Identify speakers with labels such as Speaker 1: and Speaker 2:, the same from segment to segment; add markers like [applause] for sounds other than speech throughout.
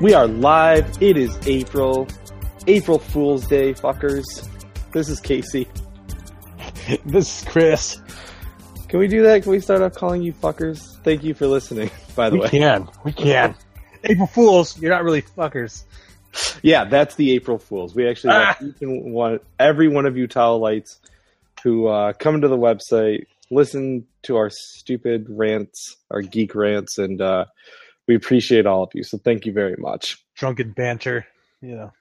Speaker 1: We are live. It is April. April Fool's Day, fuckers. This is Casey. [laughs]
Speaker 2: this is Chris.
Speaker 1: Can we do that? Can we start off calling you fuckers? Thank you for listening, by the
Speaker 2: we
Speaker 1: way.
Speaker 2: We can. We can. April Fools, you're not really fuckers.
Speaker 1: Yeah, that's the April Fools. We actually
Speaker 2: Ah.
Speaker 1: want each and one, every one of you towel lights who uh, come to the website, listen to our stupid rants, our geek rants, and uh, we appreciate all of you. So thank you very much.
Speaker 2: Drunken banter. You know.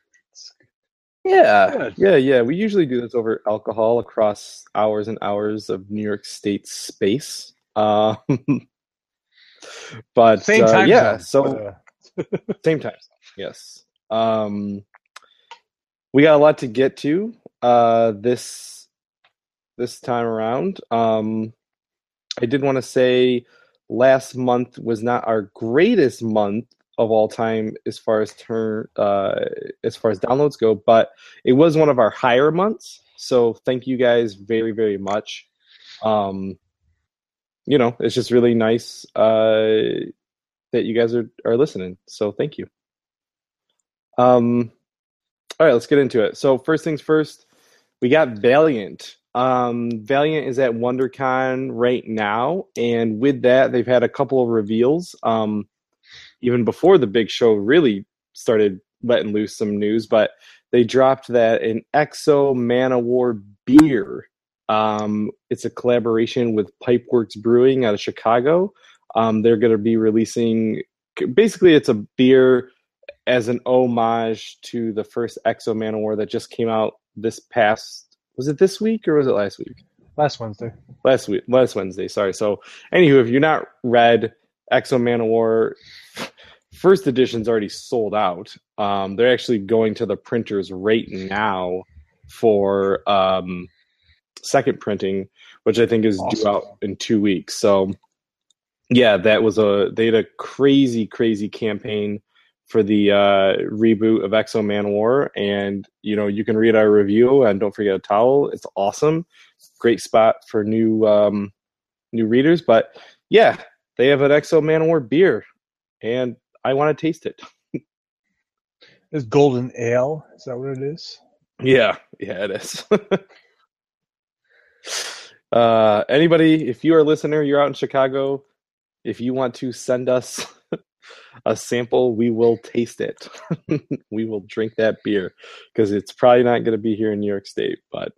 Speaker 1: Yeah,
Speaker 2: Good.
Speaker 1: yeah, yeah. We usually do this over alcohol across hours and hours of New York State space. Um, [laughs] but
Speaker 2: Same
Speaker 1: uh, yeah.
Speaker 2: zone,
Speaker 1: So
Speaker 2: uh, [laughs]
Speaker 1: same time. Yes. Um, we got a lot to get to uh, this this time around. Um, I did want to say last month was not our greatest month of all time as far as turn uh, as far as downloads go, but it was one of our higher months. So thank you guys very very much. Um, you know, it's just really nice uh, that you guys are are listening. So thank you. Um, all right, let's get into it. So first things first, we got Valiant. Um, Valiant is at WonderCon right now, and with that, they've had a couple of reveals. Um, even before the big show really started letting loose some news, but they dropped that an X-O Manowar beer. Um, it's a collaboration with Pipeworks Brewing out of Chicago. Um, they're going to be releasing. Basically, it's a beer as an homage to the first X-O Manowar that just came out this past. Was it this week or was it last week?
Speaker 2: last Wednesday.
Speaker 1: last week last Wednesday, sorry. So anywho, if you're not read Exo Man of War first edition's already sold out. Um they're actually going to the printers right now for um second printing, which I think is due out in two weeks. So yeah, that was a they had a crazy, crazy campaign for the uh, reboot of X-O Manowar, and you know you can read our review and don't forget a towel. It's awesome, great spot for new um, new readers. But yeah, they have an X-O Manowar beer, and I want to taste it. [laughs]
Speaker 2: It's Golden Ale. Is that what it is?
Speaker 1: Yeah, yeah, it is. [laughs] uh, anybody, if you are a listener, you're out in Chicago, if you want to send us a sample, we will taste it. [laughs] we will drink that beer because it's probably not going to be here in New York State, but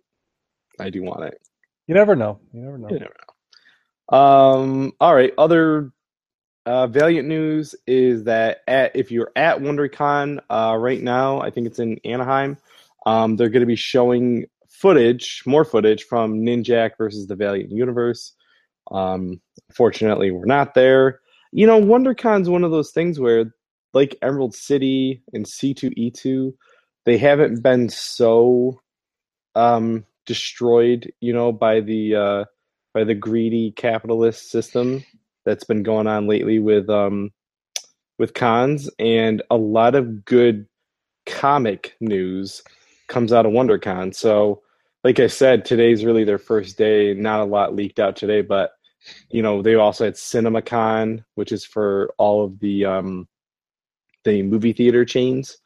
Speaker 1: I do want it.
Speaker 2: You never know. You never know.
Speaker 1: You never know. Um, all right. Other uh, Valiant news is that at, if you're at WonderCon uh, right now, I think it's in Anaheim, um, they're going to be showing footage, more footage from Ninjak versus the Valiant Universe. Um, fortunately, we're not there. You know, WonderCon's one of those things where, like Emerald City and C2E2, they haven't been so um, destroyed, you know, by the uh, by the greedy capitalist system that's been going on lately with um with cons and a lot of good comic news comes out of WonderCon. So like I said, today's really their first day. Not a lot leaked out today, but you know, they also had CinemaCon, which is for all of the um the movie theater chains.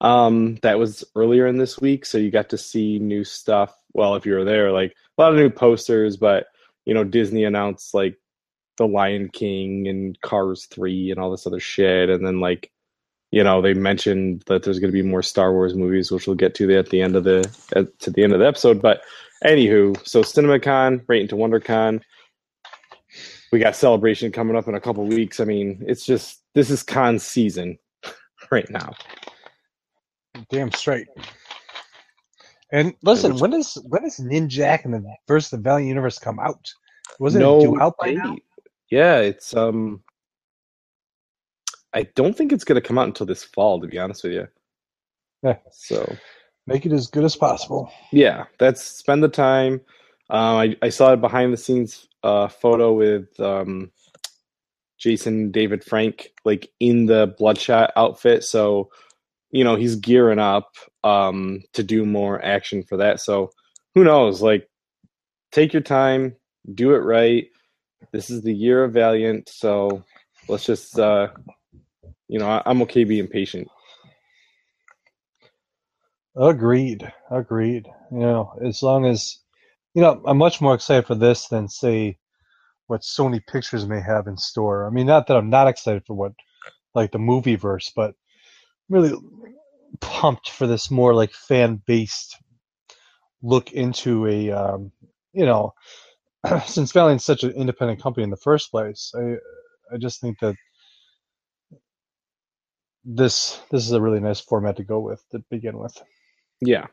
Speaker 1: Um, that was earlier in this week, so you got to see new stuff. Well, if you were there, like a lot of new posters, but you know, Disney announced like The Lion King and Cars 3 and all this other shit. And then, like, you know, they mentioned that there's going to be more Star Wars movies, which we'll get to at the end of the at, to the end of the episode. But anywho, so CinemaCon, right into WonderCon. We got Celebration coming up in a couple weeks. I mean, it's just this is con season [laughs] right now.
Speaker 2: Damn straight. And listen,
Speaker 1: which-
Speaker 2: when does when does Ninjak and the versus the Valiant Universe come out? Wasn't
Speaker 1: no
Speaker 2: it due out by now?
Speaker 1: Yeah, it's um. I don't think it's going to come out until this fall, to be honest with you.
Speaker 2: Yeah.
Speaker 1: So
Speaker 2: Make it as good as possible.
Speaker 1: yeah, that's spend the time. Um, I I saw a behind the scenes uh photo with um, Jason David Frank like in the Bloodshot outfit, so you know he's gearing up um to do more action for that. So who knows? Like, take your time, do it right. This is the year of Valiant, so let's just uh you know, I, I'm okay being patient.
Speaker 2: Agreed. Agreed. You know, as long as you know, I'm much more excited for this than say what Sony Pictures may have in store. I mean, not that I'm not excited for what like the movie verse, but really pumped for this more like fan based look into a um, you know [clears throat] since Valiant's such an independent company in the first place, I I just think that this this is a really nice format to go with to begin with.
Speaker 1: Yeah.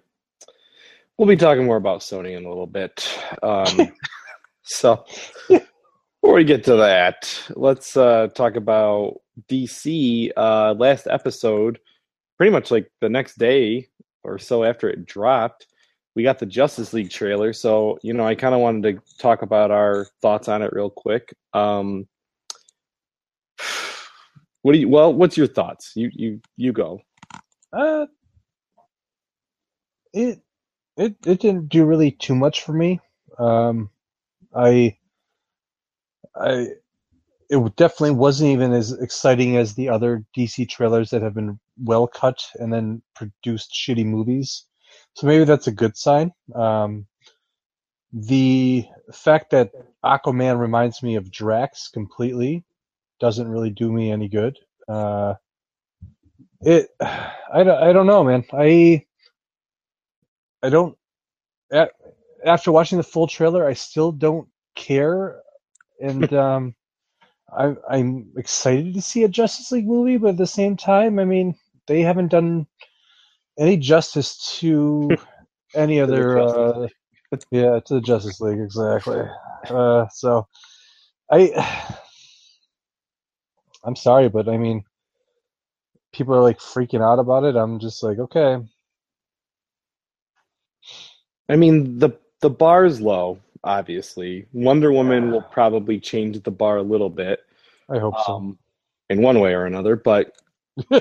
Speaker 1: We'll be talking more about Sony in a little bit. Um, [laughs] so before we get to that, let's uh, talk about DC. Uh, last episode, pretty much like the next day or so after it dropped, we got the Justice League trailer. So, you know, I kind of wanted to talk about our thoughts on it real quick. Um, what do you? Well, what's your thoughts? You you you go.
Speaker 2: Uh, it it it didn't do really too much for me. Um, I I it definitely wasn't even as exciting as the other DC trailers that have been well cut and then produced shitty movies. So maybe that's a good sign. Um, the fact that Aquaman reminds me of Drax completely doesn't really do me any good. Uh, it, [sighs] I, I don't know, man. I, I don't. After watching the full trailer, I still don't care, and [laughs] um, I, I'm excited to see a Justice League movie, but at the same time, I mean, they haven't done any justice to [laughs] any other. Uh, [laughs] yeah, to the Justice League exactly. Uh, so, I, [sighs] I'm sorry, but I mean, people are like freaking out about it. I'm just like, okay,
Speaker 1: I mean the the bar is low. Obviously, Wonder Woman will probably change the bar a little bit,
Speaker 2: I hope so.
Speaker 1: um, in one way or another. But [laughs]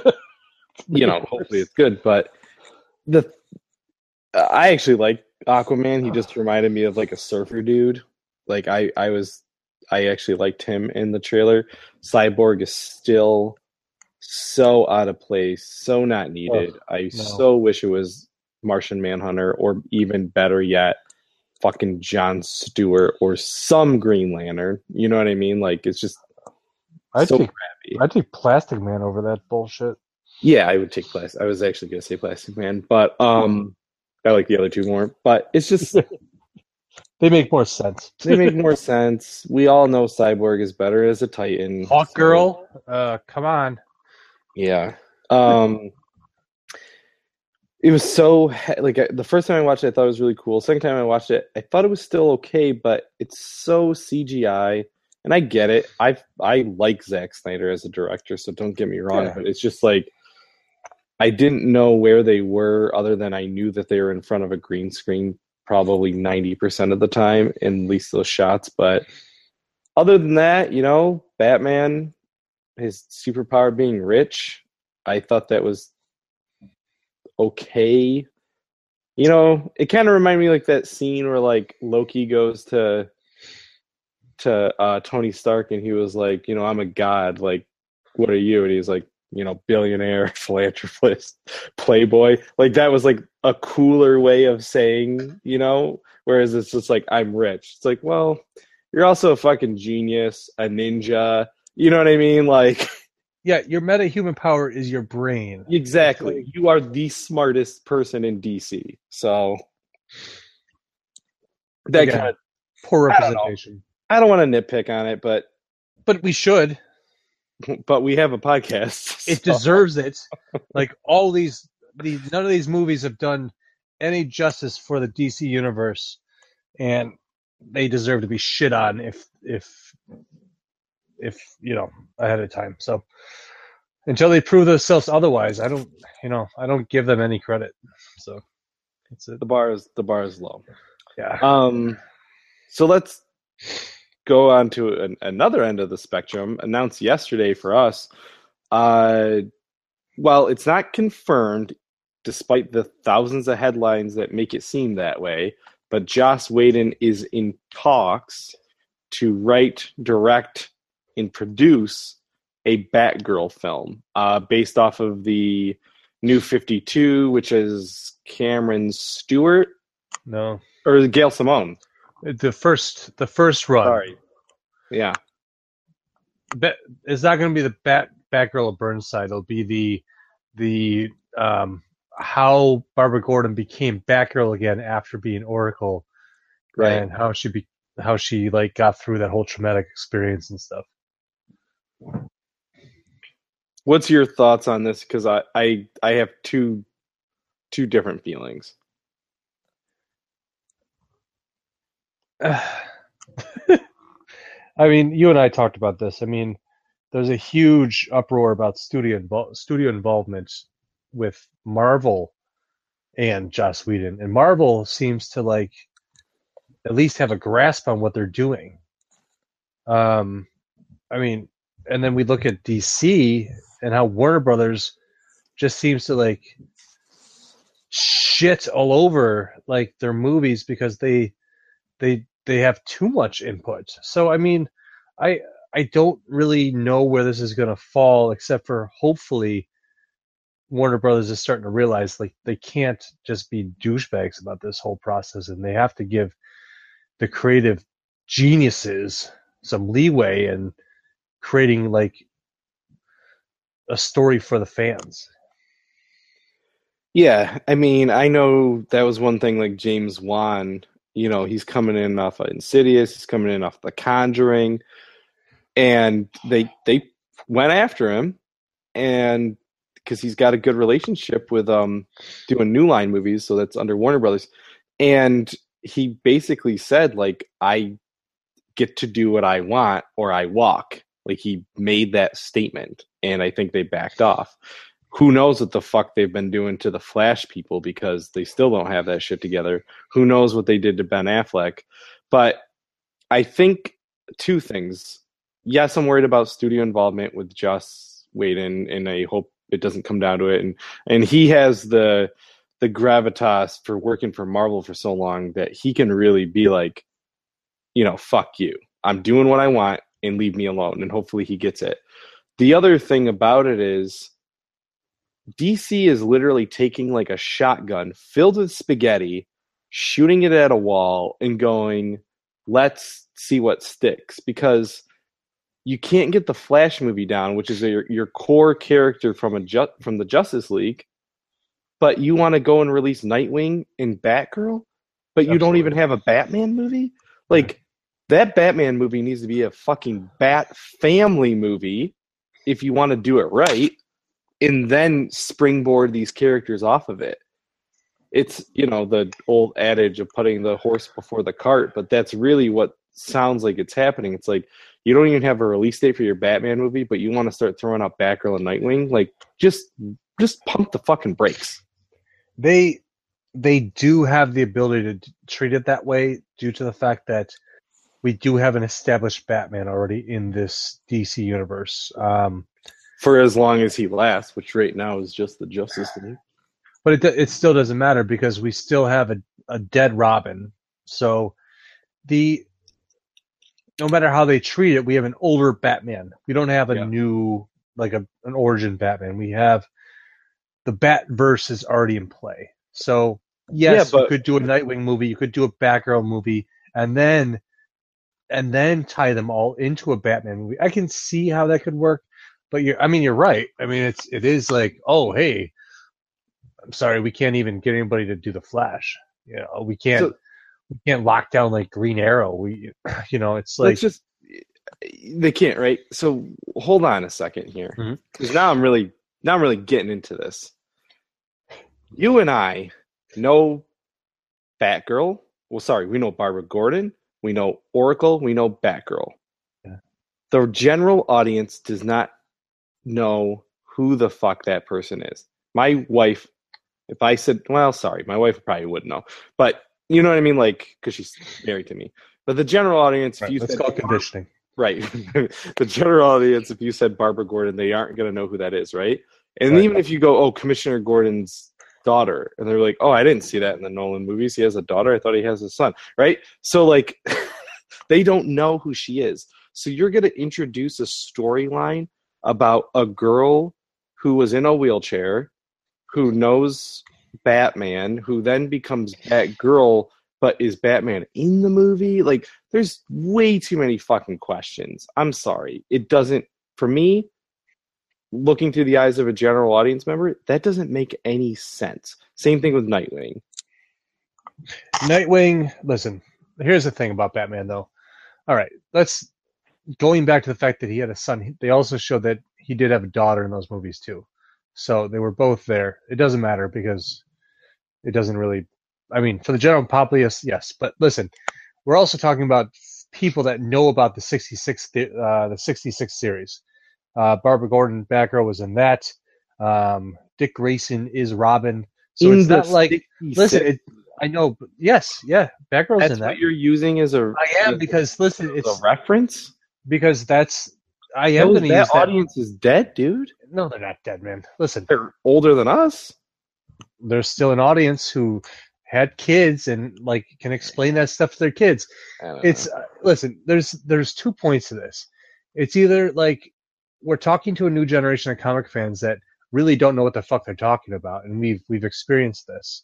Speaker 1: you know, hopefully it's good. But the I actually like Aquaman. He just reminded me of like a surfer dude. Like I I was I actually liked him in the trailer. Cyborg is still so out of place, so not needed. I
Speaker 2: no.
Speaker 1: so wish it was Martian Manhunter or even better yet, fucking John Stewart or some Green Lantern. You know what I mean? Like it's just
Speaker 2: I'd
Speaker 1: so
Speaker 2: take
Speaker 1: crappy.
Speaker 2: I'd take Plastic Man over that bullshit.
Speaker 1: Yeah, I would take plastic. I was actually gonna say Plastic Man, but um, I like the other two more. But it's just [laughs]
Speaker 2: They make more sense.
Speaker 1: they make more [laughs] sense. We all know Cyborg is better as a Titan.
Speaker 2: Hawk
Speaker 1: so-
Speaker 2: Girl, uh, come on.
Speaker 1: Yeah. Um, it was so like the first time I watched it, I thought it was really cool. Second time I watched it, I thought it was still okay, but it's so CGI, and I get it. I I like Zack Snyder as a director, so don't get me wrong,
Speaker 2: Yeah.
Speaker 1: but it's just like I didn't know where they were, other than I knew that they were in front of a green screen probably ninety percent of the time, in at least those shots. But other than that, you know, Batman his superpower being rich, I thought that was okay. You know, it kind of reminded me like that scene where like Loki goes to to uh, Tony Stark and he was like, you know, I'm a god. Like, what are you? And he's like, you know, billionaire, [laughs] philanthropist, playboy. Like that was like a cooler way of saying, you know. Whereas it's just like I'm rich. It's like, well, you're also a fucking genius, a ninja. You know what I mean? Like [laughs]
Speaker 2: Yeah, your meta-human power is your brain.
Speaker 1: exactly. You are the smartest person in DC. So that
Speaker 2: Again.
Speaker 1: kind of
Speaker 2: Poor
Speaker 1: don't
Speaker 2: representation.
Speaker 1: I don't want to nitpick on it, but
Speaker 2: But we should. [laughs]
Speaker 1: but we have a podcast. [laughs]
Speaker 2: It deserves it. [laughs] Like all these, these, none of these movies have done any justice for the DC universe, and they deserve to be shit on if, if, if you know, ahead of time. So until they prove themselves otherwise, I don't, you know, I don't give them any credit. So that's it.
Speaker 1: the bar is the bar is low.
Speaker 2: Yeah.
Speaker 1: Um, so let's go on to an, another end of the spectrum. Announced yesterday for us. Uh, well, it's not confirmed, despite the thousands of headlines that make it seem that way. But Joss Whedon is in talks to write, direct, and produce a Batgirl film uh, based off of the New Fifty Two, which is Cameron Stewart
Speaker 2: No,
Speaker 1: or Gail Simone.
Speaker 2: the first the first run.
Speaker 1: Sorry. Yeah.
Speaker 2: Bat, it's not going to be the Bat Batgirl of Burnside. It'll be the the um, how Barbara Gordon became Batgirl again after being Oracle,
Speaker 1: Right.
Speaker 2: and how she be how she like got through that whole traumatic experience and stuff.
Speaker 1: What's your thoughts on this? Because I, I I have two two different feelings. [sighs]
Speaker 2: I mean, you and I talked about this. I mean, there's a huge uproar about studio invol- studio involvement with Marvel and Joss Whedon, and Marvel seems to like at least have a grasp on what they're doing. Um, I mean, and then we look at DC and how Warner Brothers just seems to like shit all over like their movies because they they they have too much input. So I mean, I I don't really know where this is going to fall except for hopefully Warner Brothers is starting to realize like they can't just be douchebags about this whole process and they have to give the creative geniuses some leeway and creating like a story for the fans.
Speaker 1: Yeah, I mean, I know that was one thing. Like James Wan, you know, he's coming in off of Insidious, he's coming in off The Conjuring, and they they went after him, and because he's got a good relationship with um doing New Line movies, so that's under Warner Brothers, and he basically said like I get to do what I want or I walk. Like he made that statement, and I think they backed off who knows what the fuck they've been doing to the Flash people because they still don't have that shit together. Who knows what they did to Ben Affleck? But I think two things. Yes, I'm worried about studio involvement with Joss Whedon, and I hope it doesn't come down to it. And and he has the the gravitas for working for Marvel for so long that he can really be like, you know, fuck you. I'm doing what I want and leave me alone. And hopefully he gets it. The other thing about it is DC is literally taking like a shotgun filled with spaghetti, shooting it at a wall, and going, let's see what sticks. Because you can't get the Flash movie down, which is your, your core character from a ju- from the Justice League, but you want to go and release Nightwing and Batgirl, but you don't even have a Batman movie? Like, that Batman movie needs to be a fucking Bat family movie if you want to do it right and then springboard these characters off of it. It's you know the old adage of putting the horse before the cart, but that's really what sounds like it's happening. It's like you don't even have a release date for your Batman movie, but you want to start throwing out Batgirl and Nightwing. Like just just pump the fucking brakes.
Speaker 2: They they do have the ability to treat it that way due to the fact that we do have an established Batman already in this DC universe. Um,
Speaker 1: For as long as he lasts, which right now is just the Justice League.
Speaker 2: but it it still doesn't matter because we still have a, a dead Robin. So the no matter how they treat it, we have an older Batman. We don't have a
Speaker 1: Yeah.
Speaker 2: new like a an origin Batman. We have the Batverse is already in play. So yes,
Speaker 1: Yeah,
Speaker 2: you could do a Nightwing movie, you could do a Batgirl movie, and then and then tie them all into a Batman movie. I can see how that could work, but you're I mean you're right. I mean it's it is like, oh hey, I'm sorry, we can't even get anybody to do the Flash. You know, we can't
Speaker 1: So-
Speaker 2: we can't lock down like Green Arrow. We [clears throat] you know, it's like
Speaker 1: just they can't, right? So hold on a second here,
Speaker 2: mm-hmm.
Speaker 1: because now I'm really now I'm really getting into this. You and I know Batgirl. Well, sorry, we know Barbara Gordon. We know Oracle. We know Batgirl.
Speaker 2: Yeah.
Speaker 1: The general audience does not know who the fuck that person is. My wife, if I said, well, sorry, my wife probably wouldn't know, but you know what I mean, like because she's married to me. But the general audience, if you
Speaker 2: let's
Speaker 1: said
Speaker 2: call conditioning.
Speaker 1: Right. [laughs] the general audience, if you said Barbara Gordon, they aren't going to know who that is, right? And
Speaker 2: Right.
Speaker 1: even if you go, oh, Commissioner Gordon's daughter, and they're like, oh, I didn't see that in the Nolan movies. He has a daughter. I thought he has a son, right? So, like, [laughs] they don't know who she is. So, you're going to introduce a storyline about a girl who was in a wheelchair, who knows Batman, who then becomes Batgirl, but is Batman in the movie? Like, there's way too many fucking questions. I'm sorry. It doesn't, for me, looking through the eyes of a general audience member, that doesn't make any sense. Same thing with Nightwing.
Speaker 2: Nightwing, listen, here's the thing about Batman, though. All right, let's going back to the fact that he had a son. They also showed that he did have a daughter in those movies too. So they were both there. It doesn't matter because it doesn't really. I mean, for the general populace, yes. But listen, we're also talking about people that know about the '66 uh, the '66 series. Uh, Barbara Gordon Batgirl was in that. Um, Dick Grayson is Robin. So
Speaker 1: In
Speaker 2: it's not like listen. It, I know. But yes, yeah, Batgirl's
Speaker 1: That's
Speaker 2: in that.
Speaker 1: what you're using as a,
Speaker 2: I am because listen, it's a
Speaker 1: reference.
Speaker 2: because that's I am going to
Speaker 1: that
Speaker 2: use that.
Speaker 1: audience is dead, dude.
Speaker 2: No, they're not dead, man. Listen,
Speaker 1: They're older than us.
Speaker 2: there's still an audience who had kids and like can explain that stuff to their kids. It's
Speaker 1: know.
Speaker 2: uh, listen, there's there's two points to this. It's either like we're talking to a new generation of comic fans that really don't know what the fuck they're talking about, and we've we've experienced this,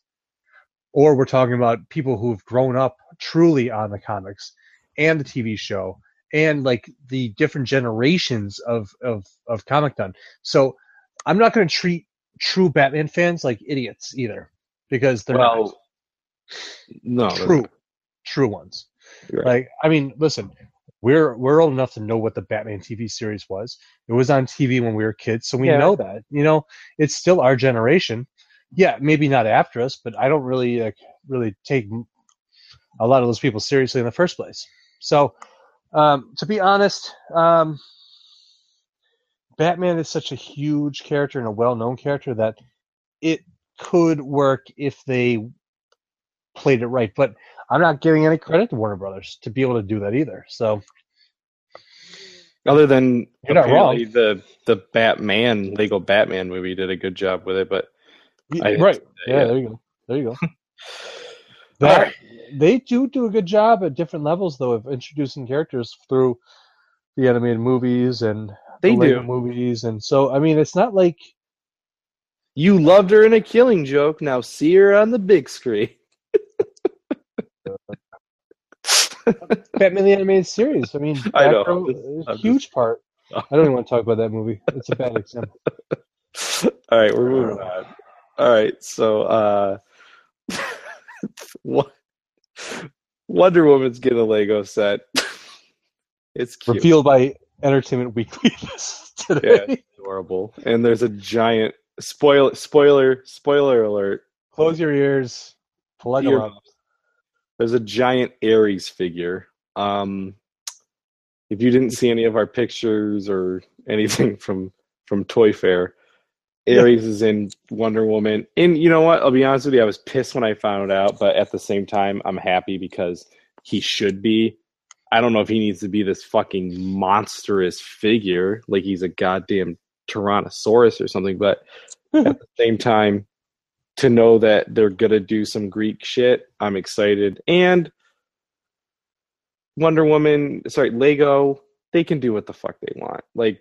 Speaker 2: or we're talking about people who've grown up truly on the comics and the TV show and like the different generations of of of comic done. So I'm not going to treat true Batman fans like idiots either, because they're not
Speaker 1: well, no, they're
Speaker 2: true, true ones.
Speaker 1: Right.
Speaker 2: Like, I mean, listen, we're we're old enough to know what the Batman TV series was. It was on TV when we were kids, so we
Speaker 1: Yeah.
Speaker 2: know that. You know, it's still our generation. Yeah, maybe not after us, but I don't really like really take a lot of those people seriously in the first place. So, um, to be honest, um, Batman is such a huge character and a well-known character that it could work if they played it right. But I'm not giving any credit to Warner Brothers to be able to do that either. So
Speaker 1: Other than
Speaker 2: You're not
Speaker 1: apparently the the Batman Lego Batman movie did a good job with it, but I
Speaker 2: right,
Speaker 1: that [laughs]
Speaker 2: yeah, there you go, there you go. [laughs] That
Speaker 1: right.
Speaker 2: they do do a good job at different levels though of introducing characters through the animated movies and
Speaker 1: They
Speaker 2: the
Speaker 1: do.
Speaker 2: movies, and so I mean, it's not like
Speaker 1: You loved her in a killing joke. Now see her on the big screen. [laughs]
Speaker 2: Uh, Batman the animated series. I mean,
Speaker 1: I know. Just-
Speaker 2: a huge
Speaker 1: just-
Speaker 2: part. I don't even want to talk about that movie. It's a bad example. [laughs]
Speaker 1: All right, we're moving on. All right, so uh [laughs] Wonder Woman's getting a Lego set. [laughs] It's cute.
Speaker 2: Revealed by Entertainment Weekly today.
Speaker 1: Yeah. adorable. And there's a giant spoil spoiler spoiler alert.
Speaker 2: Close your ears. Plug them up.
Speaker 1: There's a giant Ares figure. Um if you didn't see any of our pictures or [laughs] anything from from Toy Fair,
Speaker 2: Yeah.
Speaker 1: Ares is in Wonder Woman. And you know what? I'll be honest with you, I was pissed when I found out, but at the same time, I'm happy because he should be. I don't know if he needs to be this fucking monstrous figure, like he's a goddamn Tyrannosaurus or something, but [laughs] at the same time, to know that they're gonna do some Greek shit, I'm excited. And Wonder Woman, sorry, Lego, they can do what the fuck they want. Like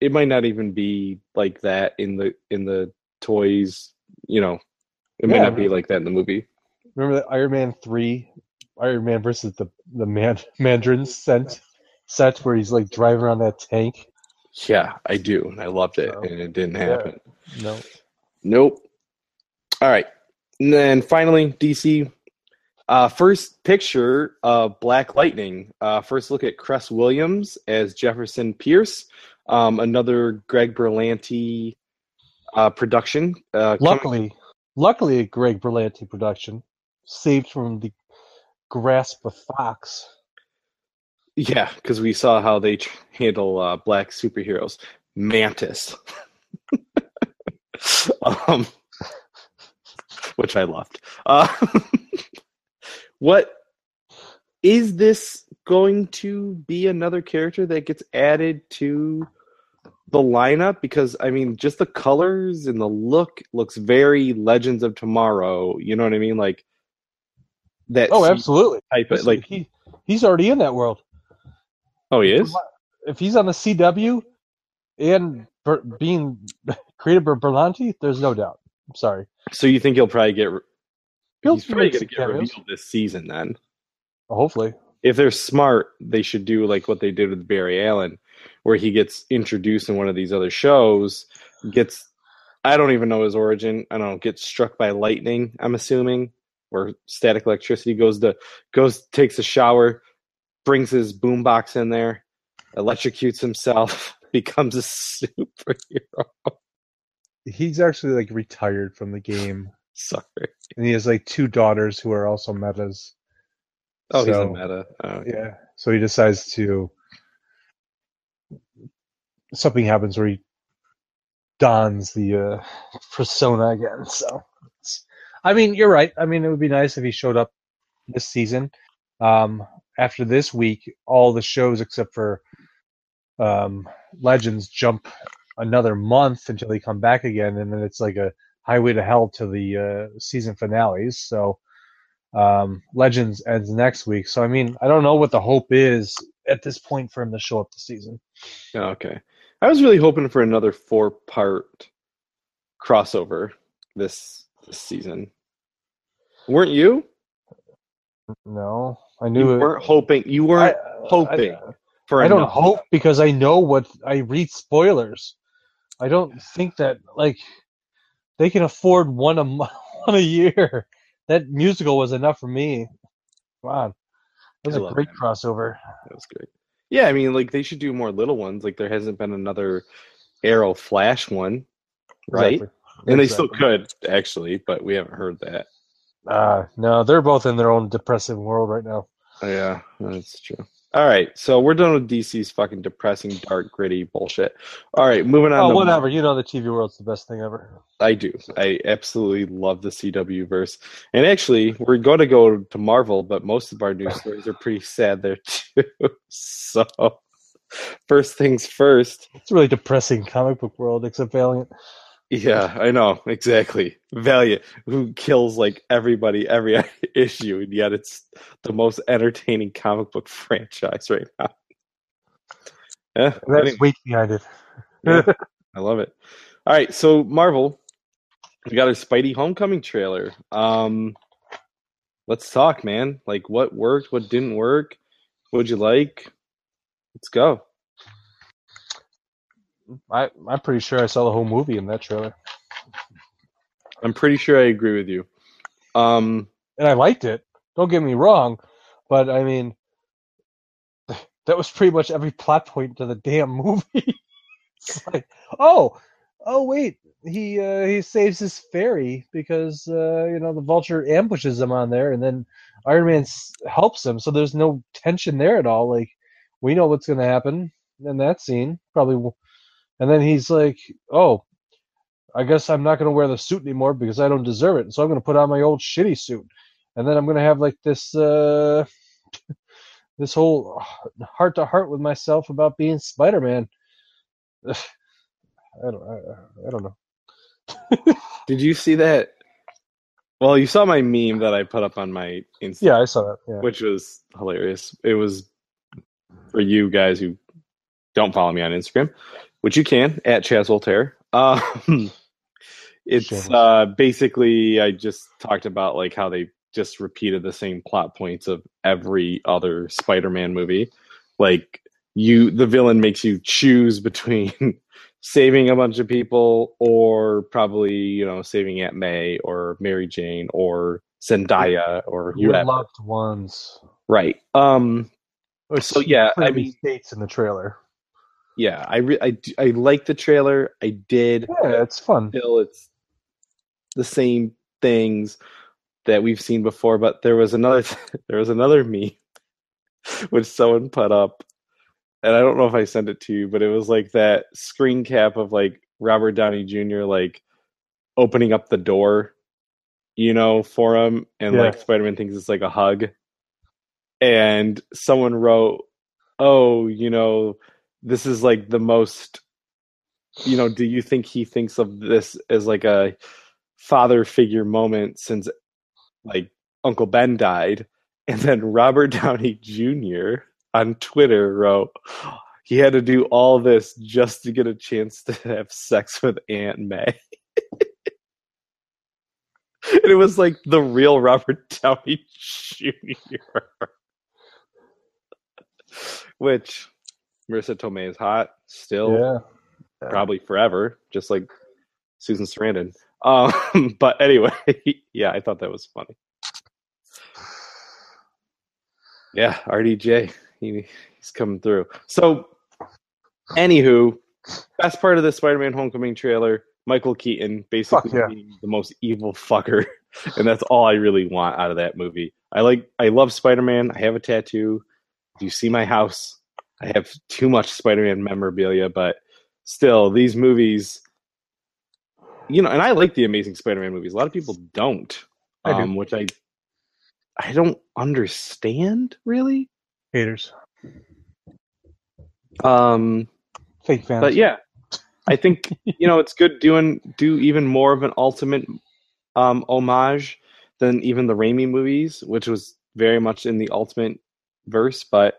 Speaker 1: it might not even be like that in the in the toys, you know. It might
Speaker 2: Yeah,
Speaker 1: not be like that in the movie.
Speaker 2: Remember that Iron Man three, Iron Man versus the the man Mandarin set set where he's like driving around that tank.
Speaker 1: Yeah, I do, and I loved it,
Speaker 2: Oh.
Speaker 1: and it didn't
Speaker 2: Yeah.
Speaker 1: happen.
Speaker 2: No,
Speaker 1: Nope. All right. And then finally, DC. Uh, first picture of Black Lightning. Uh, first look at Cress Williams as Jefferson Pierce. Um, another Greg Berlanti uh, production. Uh, coming-
Speaker 2: luckily, luckily, a Greg Berlanti production saved from the grasp of Fox.
Speaker 1: yeah, because we saw how they handle uh, black superheroes. Mantis. [laughs] um, which I loved. Uh, [laughs] what is this going to be another character that gets added to the lineup? Because I mean, just the colors and the look looks very Legends of Tomorrow. You know what I mean? Like that.
Speaker 2: Oh, absolutely.
Speaker 1: Type of, like,
Speaker 2: he he's already in that world.
Speaker 1: oh, he is.
Speaker 2: If he's on the CW, and being [laughs] created by Berlanti, there's no doubt. Sorry.
Speaker 1: So you think he'll probably get?
Speaker 2: He'll
Speaker 1: he's probably going to get revealed this season. Then,
Speaker 2: Hopefully,
Speaker 1: if they're smart, they should do like what they did with Barry Allen, where he gets introduced in one of these other shows, gets. I don't even know his origin. I don't know. Gets struck by lightning. I'm assuming, or static electricity goes to goes takes a shower, brings his boombox in there, electrocutes himself, [laughs] becomes a superhero.
Speaker 2: He's actually like retired from the game, [laughs]
Speaker 1: Sorry.
Speaker 2: and he has like two daughters who are also metas.
Speaker 1: Oh, he's a meta. Oh,
Speaker 2: Yeah. So he decides to something happens where he dons the uh, persona again. So I mean, you're right. I mean, it would be nice if he showed up this season. Um, after this week, all the shows except for um, Legends jump another month until they come back again, and then it's like a highway to hell to the uh, season finales. So um, Legends ends next week. So I mean, I don't know what the hope is at this point for him to show up the season.
Speaker 1: Oh, okay. I was really hoping for another four part crossover this, this season. Weren't you?
Speaker 2: No, I
Speaker 1: You
Speaker 2: knew it.
Speaker 1: weren't hoping. You weren't hoping
Speaker 2: I,
Speaker 1: for.
Speaker 2: I don't hope because I know what I read spoilers. I don't think that like they can afford one a [laughs] one a year. That musical was enough for me. Come on, that was
Speaker 1: I
Speaker 2: a great
Speaker 1: that.
Speaker 2: crossover.
Speaker 1: That was great. Yeah, I mean, like they should do more little ones. Like there hasn't been another Arrow Flash one, right?
Speaker 2: Exactly.
Speaker 1: And they still could actually, but we haven't heard that.
Speaker 2: Uh, no, they're both in their own depressive world right now.
Speaker 1: Oh, yeah, that's true. All right, so we're done with DC's fucking depressing, dark, gritty bullshit. All right, moving on.
Speaker 2: Oh,
Speaker 1: to
Speaker 2: whatever. You know the TV world's the best thing ever.
Speaker 1: I do. I absolutely love the CW verse. And actually, we're going to go to Marvel, but most of our news stories are pretty sad there [laughs] too. So, first things first.
Speaker 2: It's a really depressing comic book world, except Valiant.
Speaker 1: Yeah, I know exactly. Valiant, who kills like everybody every [laughs] issue, and yet it's the most entertaining comic book [laughs] franchise right now. Yeah,
Speaker 2: That's weight behind it.
Speaker 1: Yeah, [laughs] I love it. All right, so Marvel, we got a Spidey Homecoming trailer. Um, let's talk, man. Like, what worked, what didn't work, what'd you like? Let's go.
Speaker 2: I, I'm pretty sure I saw the whole movie in that trailer,
Speaker 1: I'm pretty sure I agree with you. Um,
Speaker 2: and I liked it. Don't get me wrong, but I mean, that was pretty much every plot point to the damn movie. [laughs] it's like, oh, oh wait, he uh, he saves his ferry because uh, you know the vulture ambushes him on there, and then Iron Man s- helps him. So there's no tension there at all. Like we know what's going to happen in that scene, probably. And then he's like, oh. I guess I'm not going to wear the suit anymore because I don't deserve it. So I'm going to put on my old shitty suit, and then I'm going to have like this uh, [laughs] this whole [sighs] heart to heart with myself about being Spider-Man. [sighs] I don't I, I don't know. [laughs]
Speaker 1: did you see that? Well, you saw my meme that I put up on my Instagram.
Speaker 2: Yeah, I saw that. Yeah.
Speaker 1: which was hilarious. It was for you guys who don't follow me on Instagram, which you can at Chaz Voltaire. Um, [laughs] it's uh, basically I just talked about like how they just repeated the same plot points of every other Spider-Man movie. Like you, the villain makes you choose between [laughs] saving a bunch of people or probably you know saving Aunt May or Mary Jane or Zendaya or
Speaker 2: Your
Speaker 1: whoever.
Speaker 2: loved ones.
Speaker 1: Right. Um.
Speaker 2: Which
Speaker 1: So, yeah, I mean-
Speaker 2: states in the trailer.
Speaker 1: Yeah. I re- I I like the trailer. I did.
Speaker 2: Yeah, it's fun.
Speaker 1: Still, it's the same things that we've seen before. But there was another. [laughs] there was another meme [laughs] which someone put up, and I don't know if I sent it to you, but it was like that screen cap of like Robert Downey Jr. like opening up the door, you know, for him, and
Speaker 2: Yeah.
Speaker 1: like Spider Man thinks it's like a hug, and someone wrote, "Oh, you know, this is like the most." You know, do you think he thinks of this as like a father figure moment since like Uncle Ben died? And then Robert [laughs] Downey Jr. on Twitter wrote, he had to do all this just to get a chance to have sex with Aunt May. [laughs] and it was like the real Robert [laughs] Downey Jr. Which Marisa Tomei is hot still,
Speaker 2: Yeah.
Speaker 1: probably forever, just like Susan Sarandon. Um, [laughs] but anyway, [laughs] yeah, I thought that was funny. Yeah, RDJ, he, he's coming through. So, anywho, best part of the Spider-Man Homecoming trailer, Michael Keaton basically
Speaker 2: yeah.
Speaker 1: being the most evil fucker, [laughs] and that's all I really want out of that movie. I like, I love Spider-Man. I have a tattoo. Do you see my house? I have too much Spider-Man memorabilia, but still, these movies, you know, and I like the Amazing Spider-Man movies. A lot of people don't,
Speaker 2: I do.
Speaker 1: um, which I, I don't understand really.
Speaker 2: Haters.
Speaker 1: Um,
Speaker 2: Fake fans.
Speaker 1: but yeah, I think you know it's good doing do even more of an ultimate um, homage than even the Raimi movies, which was very much in the ultimate verse. But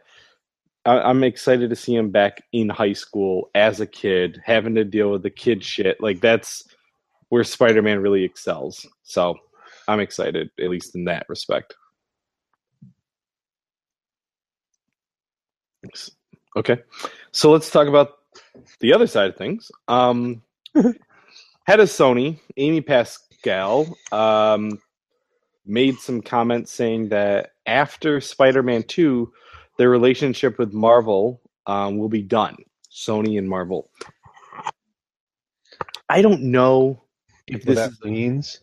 Speaker 1: I, I'm excited to see him back in high school as a kid, having to deal with the kid shit. Like that's where Spider-Man really excels. So I'm excited, at least in that respect. Okay, so let's talk about the other side of things. Um, [laughs] head of Sony, Amy Pascal, um, made some comments saying that after Spider-Man Two, their relationship with Marvel um, will be done. Sony and Marvel. I don't know if
Speaker 2: what
Speaker 1: this
Speaker 2: means.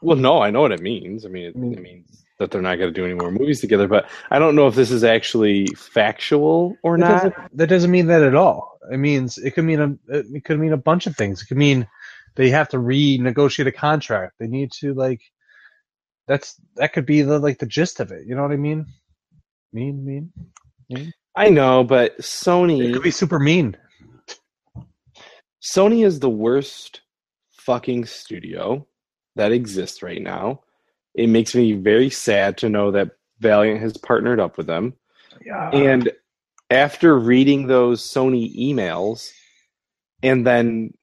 Speaker 1: well, no, I know what it means. I mean, it, it means that they're not going to do any more movies together. But I don't know if this is actually factual or
Speaker 2: That
Speaker 1: not.
Speaker 2: doesn't, that doesn't mean that at all. It means it could mean a it could mean a bunch of things. It could mean they have to renegotiate a contract. They need to like that's that could be the like the gist of it. You know what I mean? Mean, mean.
Speaker 1: I know, but
Speaker 2: It
Speaker 1: Sony,
Speaker 2: could be super mean.
Speaker 1: Sony is the worst fucking studio that exists right now. It makes me very sad to know that Valiant has partnered up with them.
Speaker 2: Yeah.
Speaker 1: And after reading those Sony emails and then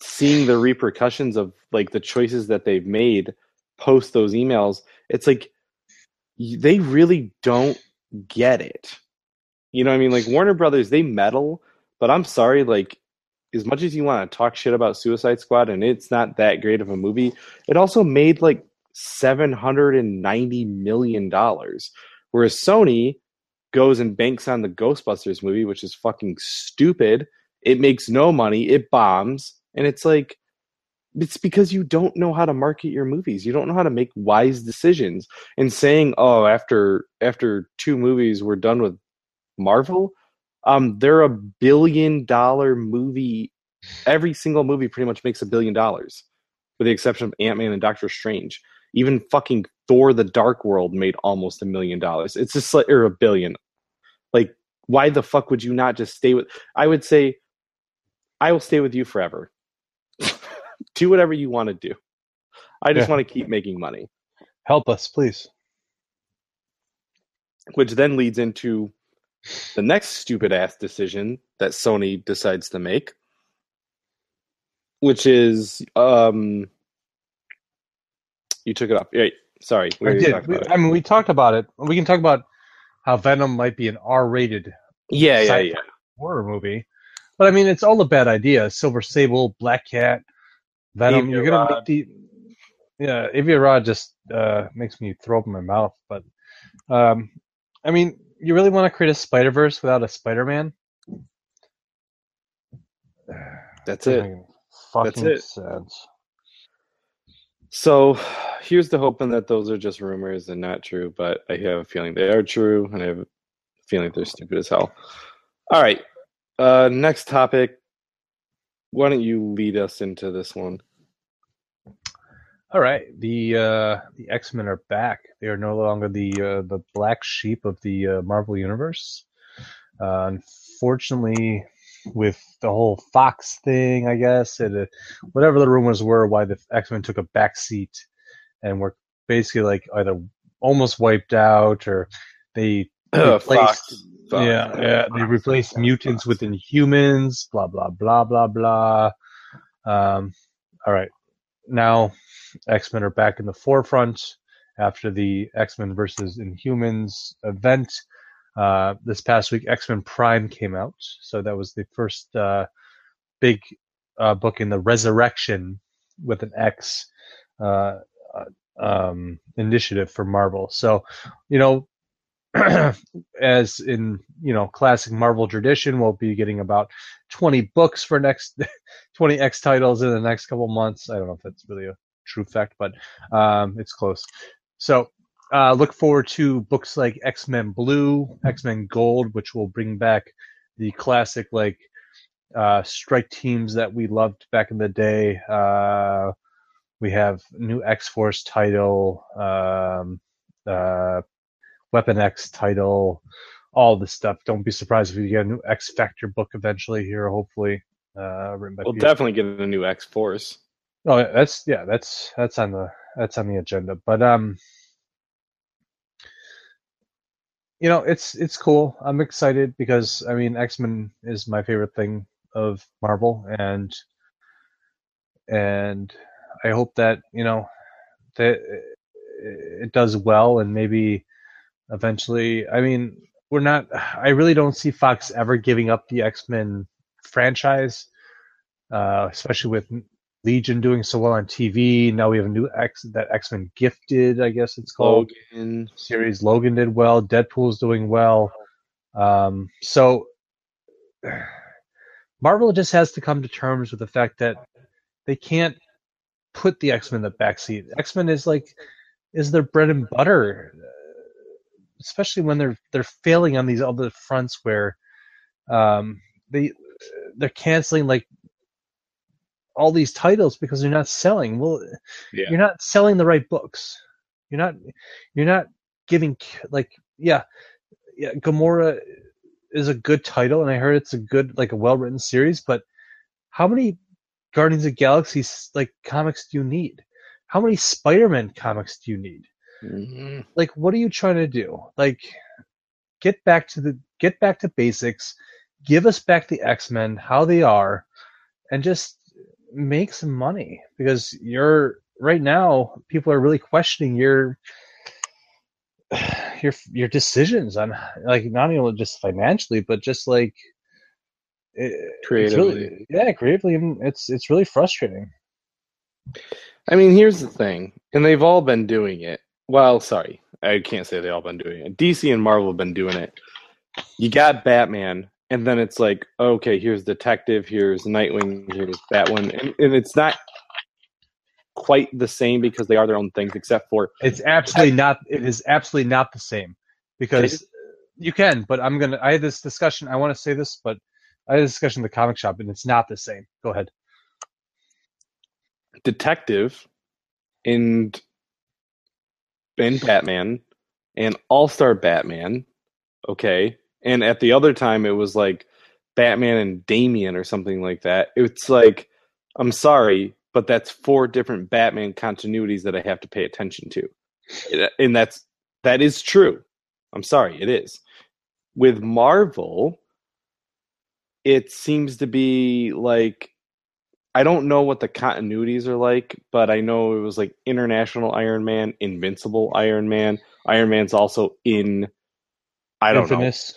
Speaker 1: seeing the repercussions of like the choices that they've made post those emails, it's like they really don't get it. You know what I mean? Like Warner Brothers, they meddle, but I'm sorry, like as much as you want to talk shit about Suicide Squad and it's not that great of a movie, it also made like seven hundred and ninety million dollars. Whereas Sony goes and banks on the Ghostbusters movie, which is fucking stupid. It makes no money, it bombs, and it's like it's because you don't know how to market your movies. You don't know how to make wise decisions. And saying, "Oh, after after two movies we're done with Marvel," um they're a billion dollar movie. Every single movie pretty much makes a billion dollars, with the exception of Ant Man and Doctor Strange. Even fucking Thor: The Dark World made almost a million dollars. It's just like or a billion. Like, why the fuck would you not just stay with? I would say, I will stay with you forever. Do whatever you want to do. I just
Speaker 2: Yeah.
Speaker 1: want to keep making money,
Speaker 2: Help us, please.
Speaker 1: which then leads into the next stupid ass decision that Sony decides to make, which is um, you took it off. Right. Sorry, we
Speaker 2: I did.
Speaker 1: talked
Speaker 2: We-
Speaker 1: about
Speaker 2: I
Speaker 1: it.
Speaker 2: mean, we talked about it. We can talk about how Venom might be an R-rated
Speaker 1: Yeah, yeah, yeah.
Speaker 2: horror movie, but I mean, it's all a bad idea. Silver Sable, Black Cat, Venom.
Speaker 1: Avia
Speaker 2: You're gonna
Speaker 1: Rod.
Speaker 2: make the yeah. Avia Rod just uh, makes me throw up in my mouth. But um, I mean, you really want to create a Spider Verse without a Spider Man? [sighs]
Speaker 1: That's it.
Speaker 2: Fucking
Speaker 1: it.
Speaker 2: sense.
Speaker 1: So here's the hoping that those are just rumors and not true, but I have a feeling they are true, and I have a feeling they're stupid as hell. All right. Uh, next topic. Why don't you lead us into this one?
Speaker 2: All right, the uh, the X Men are back. They are no longer the uh, the black sheep of the uh, Marvel universe. Uh, unfortunately, with the whole Fox thing, I guess, and uh, whatever the rumors were, why the X Men took a back seat and were basically like either almost wiped out or they replaced.
Speaker 1: Fox But
Speaker 2: yeah, yeah. They replace mutants with inhumans. Blah blah blah blah blah. Um, all right, now X Men are back in the forefront after the X Men versus Inhumans event. Uh, this past week, X Men Prime came out, so that was the first uh, big uh, book in the Resurrection with an X uh, uh, um, initiative for Marvel. So, you know, [clears throat] as in you know classic Marvel tradition, we'll be getting about 20 books for next [laughs] 20 X titles in the next couple months. I don't know if that's really a true fact, but um, it's close. So uh, look forward to books like X Men Blue, X Men Gold, which will bring back the classic like uh, strike teams that we loved back in the day. Uh, we have new X Force title, um, uh, Weapon X title, all this stuff. Don't be surprised if we get a new X Factor book eventually here, hopefully. Uh, written by
Speaker 1: we'll
Speaker 2: Peter
Speaker 1: definitely get a new X Force.
Speaker 2: Oh, yeah, that's yeah, that's that's on the that's on the agenda. But um, you know, it's it's cool. I'm excited because I mean, X Men is my favorite thing of Marvel, and and I hope that you know that it does well, and maybe eventually. I mean, we're not. I really don't see Fox ever giving up the X Men franchise, uh, especially with Legion doing so well on TV. Now we have a new X that X Men Gifted, I guess it's called
Speaker 1: Logan.
Speaker 2: series. Logan did well. Deadpool's doing well. Um, so Marvel just has to come to terms with the fact that they can't put the X Men in the backseat. X Men is like is their bread and butter, especially when they're they're failing on these other fronts where um, they they're canceling like all these titles because they're not selling. Well,
Speaker 1: Yeah.
Speaker 2: you're not selling the right books. You're not you're not giving like yeah yeah Gamora is a good title and I heard it's a good like a well written series, but how many Guardians of Galaxy like comics do you need? How many Spider Man comics do you need?
Speaker 1: Mhm.
Speaker 2: Like what are you trying to do? Like get back to the get back to basics, give us back the X Men, how they are, and just make some money because you're right now people are really questioning your [sighs] your your decisions on like not only just financially but just like it,
Speaker 1: Creatively.
Speaker 2: really, yeah creatively and it's it's really frustrating
Speaker 1: I mean, here's the thing, and they've all been doing it. Well, sorry, I can't say they all been doing it. DC and Marvel have been doing it. You got Batman, and then it's like, okay, here's Detective, here's Nightwing, here's Batwoman, and, and it's not quite the same because they are their own things, except for
Speaker 2: it's absolutely not it is absolutely not the same because you can but i'm gonna i had this discussion i want to say this but i had a discussion in the comic shop and it's not the same go ahead
Speaker 1: Detective and and Batman and All Star Batman, okay, and at the other time it was like Batman and Damian or something like that. It's like I'm sorry, but that's four different Batman continuities that I have to pay attention to, and uh, that's that is true. I'm sorry, it is. With Marvel, it seems to be like I don't know what the continuities are like, but I know it was like International Iron Man, Invincible Iron Man. Iron Man's also in I don't
Speaker 2: infamous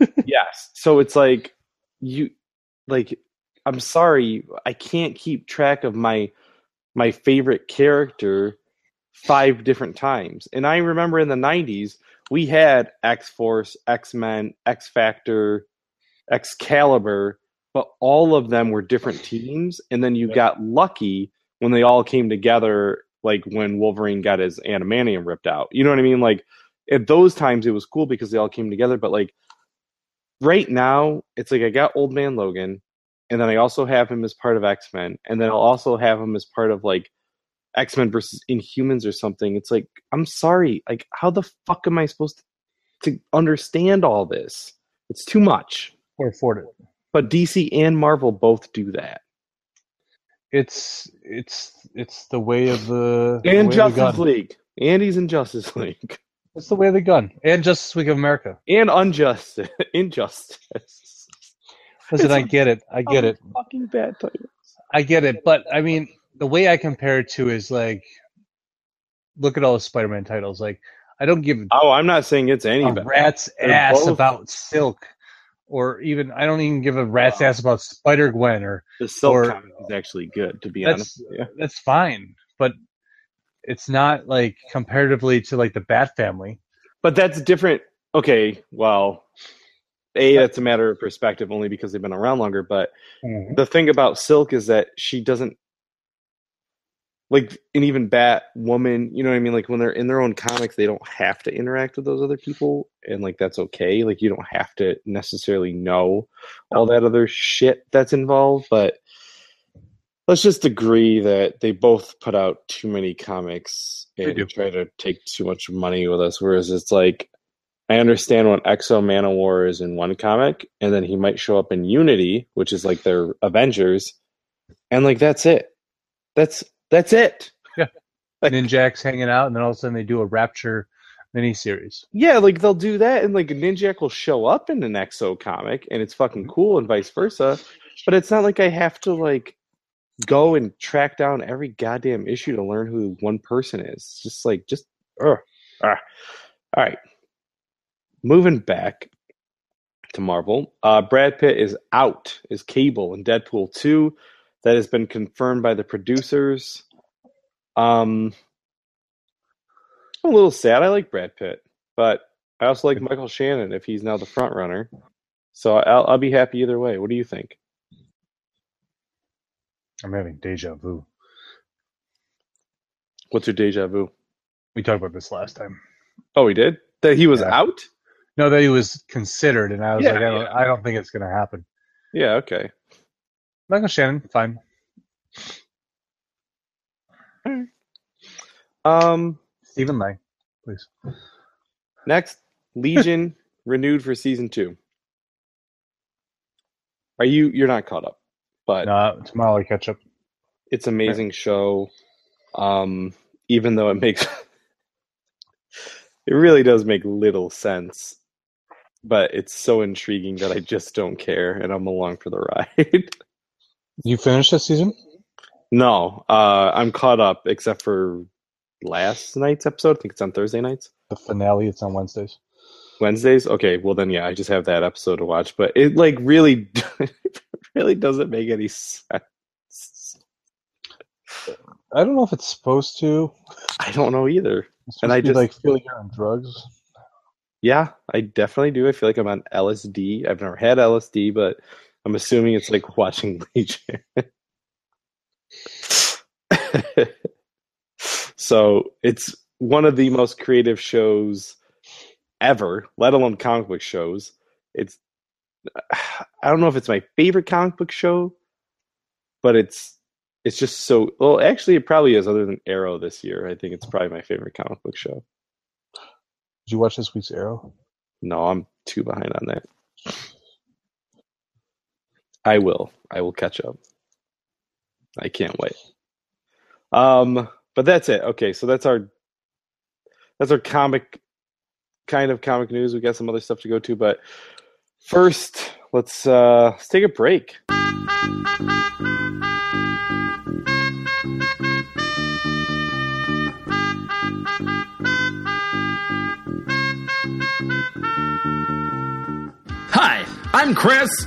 Speaker 1: know. [laughs] Yes. So it's like you like I'm sorry, I can't keep track of my my favorite character five different times. And I remember in the 90s we had X-Force, X-Men, X-Factor, Excalibur, but all of them were different [laughs] teams and then you
Speaker 2: Yep.
Speaker 1: got lucky when they all came together like when Wolverine got his adamantium ripped out. You know what I mean? Like at those times it was cool because they all came together, but like right now it's like I got Old Man Logan and then I also have him as part of X-Men and then I'll also have him as part of like X-Men versus Inhumans or something. It's like I'm sorry, like how the fuck am I supposed to, to understand all this? It's too much.
Speaker 2: or afford it
Speaker 1: But DC and Marvel both do that.
Speaker 2: it's it's it's the way of the
Speaker 1: And
Speaker 2: the
Speaker 1: Justice. League. And he's in Justice League.
Speaker 2: It's the way of the gun. And Justice League of America.
Speaker 1: and unjust [laughs] injustice.
Speaker 2: Listen,
Speaker 1: It's
Speaker 2: I get it. I get it.
Speaker 1: Fucking bad title.
Speaker 2: I get it. But I mean, the way I compare it to is like, look at all the Spider-Man titles. Like, I don't give
Speaker 1: Oh, I'm not saying it's any
Speaker 2: a rat's
Speaker 1: They're
Speaker 2: ass
Speaker 1: both-
Speaker 2: about Silk, or even I don't even give a rat's ass about Spider Gwen. Or
Speaker 1: The Silk
Speaker 2: or-
Speaker 1: is actually good, to be
Speaker 2: That's-
Speaker 1: honest. you.
Speaker 2: that's fine, but it's not like comparatively to like the Bat Family.
Speaker 1: But that's different. Okay, well, a that's a matter of perspective, only because they've been around longer. But mm-hmm. the thing about Silk is that she doesn't like an even Bat woman. You know what I mean? Like when they're in their own comics, they don't have to interact with those other people, and like that's okay. Like you don't have to necessarily know all that other shit that's involved, but. Let's just agree that they both put out too many comics and try to take too much money with us. Whereas it's like, I understand when X-O Manowar is in one comic, and then he might show up in Unity, which is like their Avengers, and like that's it. That's that's it. Yeah. [laughs] Like-
Speaker 2: Ninjak's hanging out, and then all of a sudden they do a Rapture miniseries.
Speaker 1: Yeah, like they'll do that, and like Ninjak will show up in an X-O comic, and it's fucking cool, and vice versa. But it's not like I have to like go and track down every goddamn issue to learn who one person is. It's just like just ugh. Ah. all right. Moving back to Marvel, uh, Brad Pitt is out as Cable in Deadpool two. That has been confirmed by the producers. Um, I'm a little sad. I like Brad Pitt, but I also like Michael Shannon if he's now the front runner. So I'll, I'll be happy either way. What do you think?
Speaker 2: I'm having deja vu.
Speaker 1: What's your deja vu?
Speaker 2: We talked about this last time.
Speaker 1: Oh, he did. That he was
Speaker 2: Yeah.
Speaker 1: out.
Speaker 2: No, that he was considered, and I was
Speaker 1: Yeah,
Speaker 2: like, I don't,
Speaker 1: yeah.
Speaker 2: I don't think it's going to happen.
Speaker 1: Yeah. Okay.
Speaker 2: Michael Shannon, fine.
Speaker 1: Um.
Speaker 2: Stephen Lang, please.
Speaker 1: Next, Legion [laughs] renewed for season two. Are you? You're not caught up, but
Speaker 2: No, tomorrow I catch up.
Speaker 1: it's an amazing show. Um, even though it makes [laughs] it really does make little sense, but it's so intriguing that I just don't care, and I'm along for the [laughs] ride.
Speaker 2: You finished this season?
Speaker 1: no, uh, I'm caught up except for last night's episode. I think it's on Thursday nights.
Speaker 2: The finale. It's on Wednesdays.
Speaker 1: Wednesdays? Okay, well then yeah, I just have that episode to watch, but it like really [laughs] really doesn't make any sense.
Speaker 2: I don't know if it's supposed to.
Speaker 1: I don't know either. And I just-
Speaker 2: like feel like you're on drugs.
Speaker 1: Yeah, I definitely do. I feel like I'm on LSD. I've never had LSD, but I'm assuming it's like watching [laughs] Legion. so it's one of the most creative shows ever, let alone comic book shows. It's [sighs] I don't know if it's my favorite comic book show, but it's it's just so well. Actually, it probably is. Other than Arrow this year, I think it's probably my favorite comic book show.
Speaker 2: Did you watch this week's Arrow?
Speaker 1: No, I'm too behind on that. I will. I will catch up. I can't wait. Um, but that's it. Okay, so that's our that's our comic kind of comic news. We got some other stuff to go to, but first, let's uh let's take a break.
Speaker 3: Hi, I'm Chris.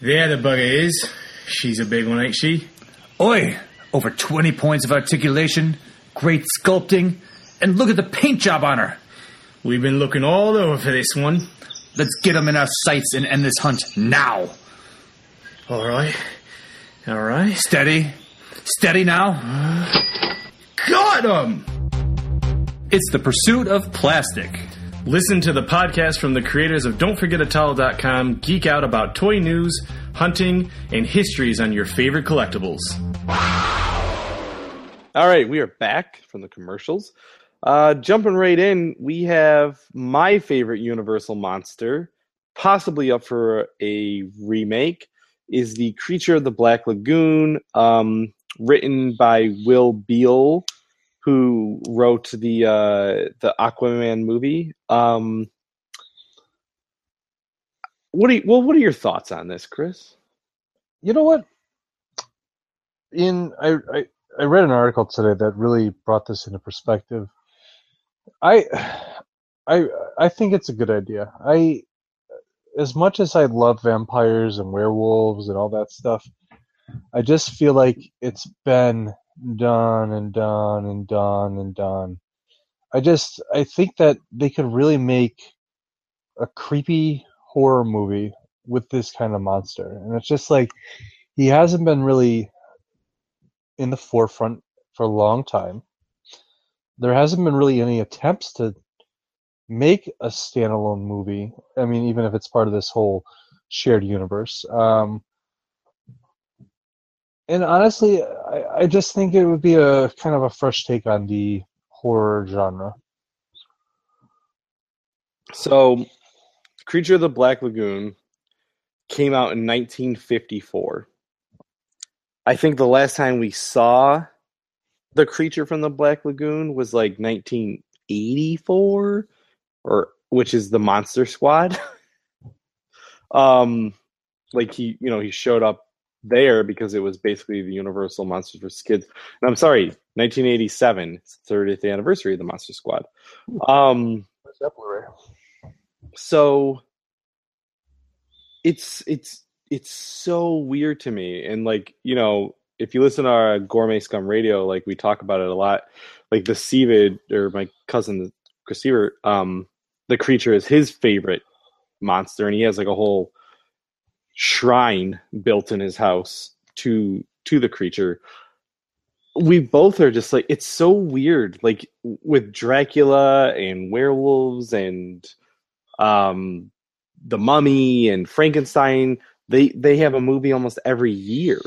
Speaker 4: There the bugger is. She's a big one, ain't she?
Speaker 5: Oi! Over 20 points of articulation, great sculpting, and look at the paint job on her.
Speaker 4: We've been looking all over for this one.
Speaker 5: Let's get them in our sights and end this hunt now.
Speaker 4: All right. All right.
Speaker 5: Steady. Steady now.
Speaker 4: Got him!
Speaker 5: It's the pursuit of plastic.
Speaker 4: Listen to the podcast from the creators of Don'tForgetATowel.com. Geek out about toy news, hunting, and histories on your favorite collectibles.
Speaker 1: All right, we are back from the commercials. Uh, jumping right in, we have my favorite Universal monster, possibly up for a remake, is the Creature of the Black Lagoon, um, written by Will Beall, who wrote the uh, the Aquaman movie. Um, what do you, well? What are your thoughts on this, Chris?
Speaker 2: You know what? In I, I I read an article today that really brought this into perspective. I I I think it's a good idea. I as much as I love vampires and werewolves and all that stuff, I just feel like it's been done and done and done and done. I just I think that they could really make a creepy horror movie with this kind of monster. And it's just like he hasn't been really in the forefront for a long time. There hasn't been really any attempts to make a standalone movie. I mean, even if it's part of this whole shared universe. Um, and honestly, I, I just think it would be a kind of a fresh take on the horror genre.
Speaker 1: So, Creature of the Black Lagoon came out in 1954. I think the last time we saw the creature from the Black Lagoon was like 1984 or which is the Monster Squad. [laughs] um like he, you know, he showed up there because it was basically the Universal Monsters vs. Kids. And I'm sorry, 1987, 30th anniversary of the Monster Squad. Um
Speaker 2: that Blu-ray?
Speaker 1: so it's it's it's so weird to me and like you know if you listen to our gourmet scum radio like we talk about it a lot like the Seavid or my cousin Chris Seaver, um the creature is his favorite monster and he has like a whole shrine built in his house to to the creature. We both are just like it's so weird like with dracula and werewolves and um the mummy and frankenstein they they have a movie almost every year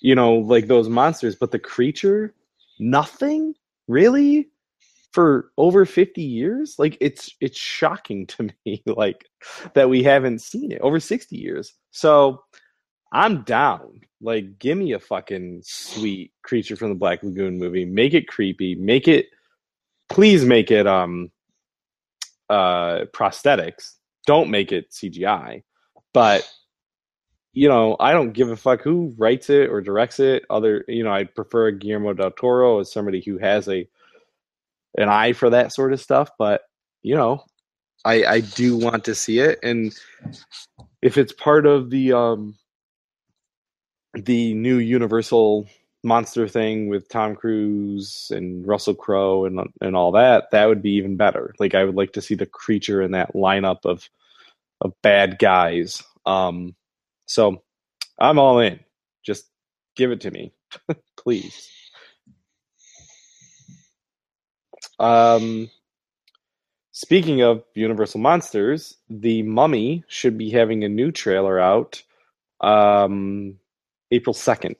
Speaker 1: you know like those monsters but the creature nothing? Really for over 50 years? Like it's it's shocking to [laughs] me like that we haven't seen it over 60 years. So i'm down. Like give me a fucking sweet creature from the black lagoon movie. Make it creepy. Make it please make it um uh prosthetics. Don't make it cgi but you know i don't give a fuck who writes it or directs it. Other you know i prefer guillermo del toro as somebody who has a an eye for that sort of stuff but you know i i do want to see it. And if it's part of the um the new universal monster thing with tom cruise and russell crowe and and all that that would be even better. Like i would like to see the creature in that lineup of of bad guys. Um so i'm all in. Just give it to me [laughs] please um speaking of universal monsters the mummy should be having a new trailer out um april 2nd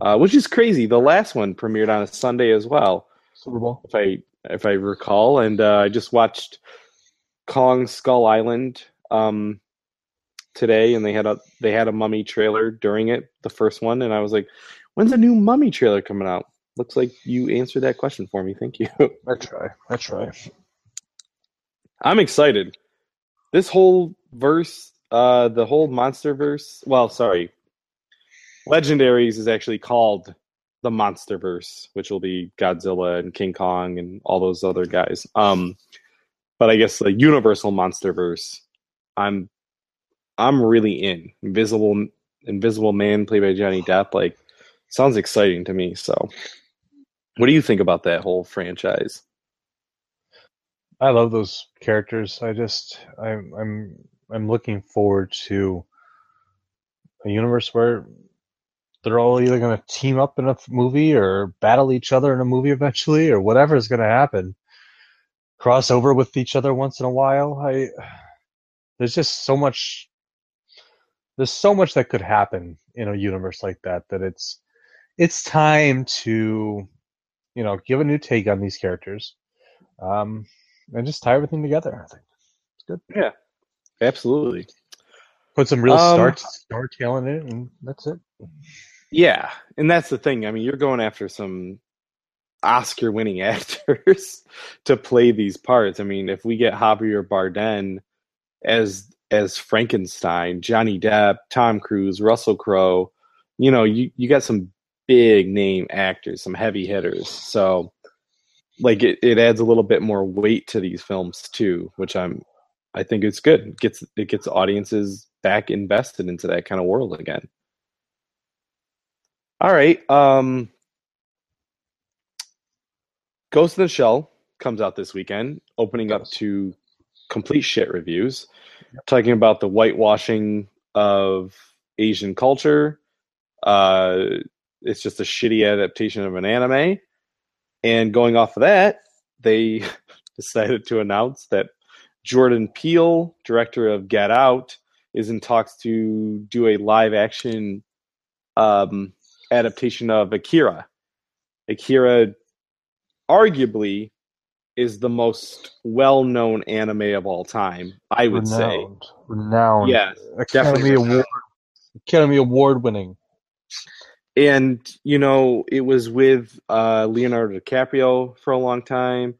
Speaker 1: uh, which is crazy. The last one premiered on a sunday as well
Speaker 2: Super Bowl.
Speaker 1: if i if i recall. And uh, i just watched kong skull island um today and they had a they had a mummy trailer during it the first one. And i was like when's the new mummy trailer coming out looks like you answered that question for me thank you [laughs]
Speaker 2: I try. I try.
Speaker 1: i'm excited this whole verse uh the whole monster verse well sorry legendaries is actually called the monster verse which will be godzilla and king kong and all those other guys um but i guess the universal monster verse i'm I'm really in Invisible Invisible Man played by Johnny Depp. Like, sounds exciting to me. So, what do you think about that whole franchise?
Speaker 2: I love those characters. I just I'm I'm I'm looking forward to a universe where they're all either going to team up in a movie or battle each other in a movie eventually or whatever is going to happen. Cross over with each other once in a while. I there's just so much there's so much that could happen in a universe like that that it's it's time to you know give a new take on these characters um and just tie everything together i think it's good.
Speaker 1: Yeah, Absolutely.
Speaker 2: put some real
Speaker 1: Um,
Speaker 2: star star talent in it and that's it
Speaker 1: Yeah, and that's the thing. I mean, you're going after some Oscar-winning [laughs] actors to play these parts. I mean, if we get Javier Bardem as as Frankenstein, Johnny Depp, Tom Cruise, Russell Crowe, you know, you you got some big name actors, some heavy hitters. So, like, it, it adds a little bit more weight to these films too, which I'm I think it's good. It gets it gets audiences back invested into that kind of world again. All right. Um Ghost in the Shell comes out this weekend, opening up to complete shit reviews, talking about the whitewashing of Asian culture. Uh it's just a shitty adaptation of an anime. And going off of that, they [laughs] decided to announce that Jordan Peele, director of Get Out, is in talks to do a live action um, adaptation of Akira. Akira, arguably, is the most well known anime of all time, I would say.
Speaker 2: renowned renowned
Speaker 1: Yes,
Speaker 2: academy
Speaker 1: definitely
Speaker 2: award academy award winning
Speaker 1: and you know it was with uh, Leonardo DiCaprio for a long time.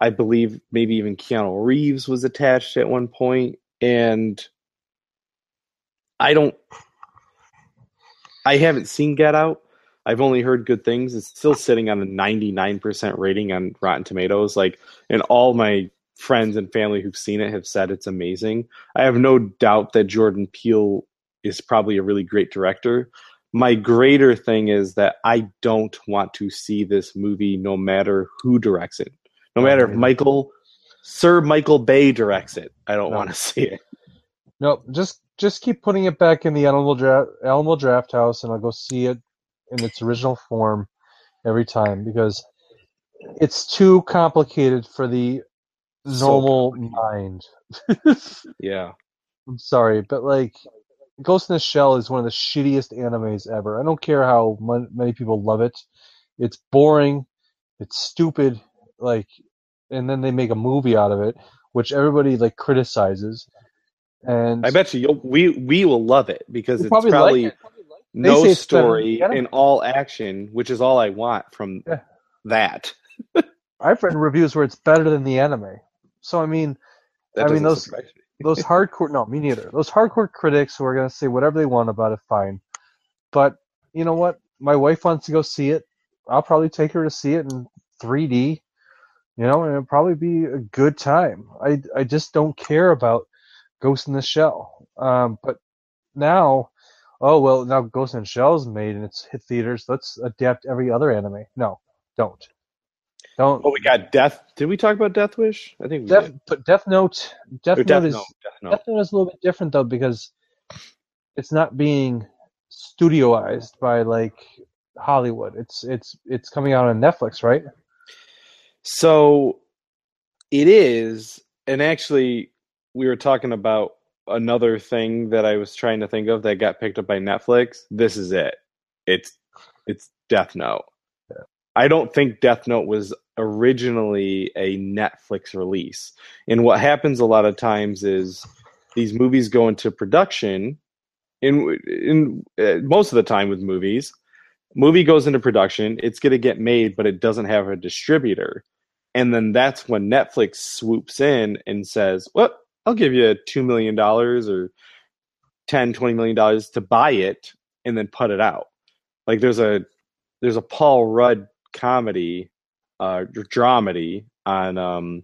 Speaker 1: I believe maybe even Keanu Reeves was attached at one point, and I don't. I haven't seen Get Out. I've only heard good things. It's still sitting on a 99% rating on Rotten Tomatoes. Like, and all my friends and family who've seen it have said it's amazing. I have no doubt that Jordan Peele is probably a really great director. My greater thing is that I don't want to see this movie no matter who directs it. No matter if. Michael, Sir Michael Bay directs it. I don't
Speaker 2: No.
Speaker 1: want to see it.
Speaker 2: no just just keep putting it back in the Alamo draft Alamo draft house and I'll go see it in its original form every time because it's too complicated for the
Speaker 1: So
Speaker 2: normal mind. [laughs]
Speaker 1: Yeah.
Speaker 2: I'm sorry, but like Ghost in the Shell is one of the shittiest animes ever. I don't care how mon- many people love it. It's boring. It's stupid. Like, and then they make a movie out of it, which everybody like criticizes. And
Speaker 1: I bet you you'll, we we will love it because it's
Speaker 2: probably
Speaker 1: probably,
Speaker 2: like
Speaker 1: no
Speaker 2: say it's better than
Speaker 1: story and all action, which is all I want from
Speaker 2: Yeah.
Speaker 1: that. [laughs]
Speaker 2: I've read reviews where it's better than the anime. So I mean,
Speaker 1: That
Speaker 2: I mean, those-. Those hardcore no me neither. Those hardcore critics who are going to say whatever they want about it fine. But you know what? My wife wants to go see it. I'll probably take her to see it in 3d you know and it'll probably be a good time. I i just don't care about ghost in the shell. Um but now oh well now ghost in the shell's made and it's hit theaters. Let's adapt every other anime. No don't don't
Speaker 1: Oh, we got Death. Did we talk about Death Wish? I think we
Speaker 2: Death,
Speaker 1: did.
Speaker 2: but Death Note, Death
Speaker 1: Or
Speaker 2: Note
Speaker 1: Death
Speaker 2: is
Speaker 1: Note. Death Note.
Speaker 2: Death Note is a little bit different though because it's not being studioized by like Hollywood. It's it's it's coming out on Netflix, right?
Speaker 1: So it is, and actually, we were talking about another thing that I was trying to think of that got picked up by Netflix. This is it. It's it's Death Note. I don't think Death Note was originally a Netflix release. And what happens a lot of times is these movies go into production. In in uh, most of the time with movies, movie goes into production. It's going to get made, but it doesn't have a distributor. And then that's when Netflix swoops in and says, "Well, I'll give you two million dollars or 10 20 million dollars to buy it and then put it out." Like there's a there's a Paul Rudd comedy uh dramedy on um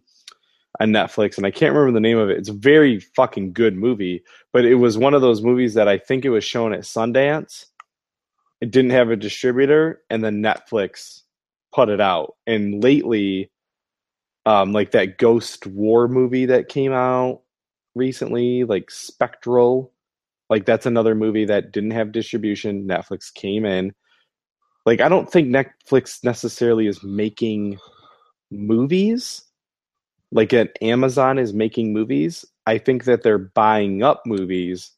Speaker 1: on Netflix, and I can't remember the name of it. It's a very fucking good movie, but it was one of those movies that I think it was shown at Sundance. It didn't have a distributor, and then Netflix put it out. And lately, um, like that Ghost War movie that came out recently, like Spectral, like that's another movie that didn't have distribution. Netflix came in. Like I don't think Netflix necessarily is making movies like an Amazon is making movies. I think that they're buying up movies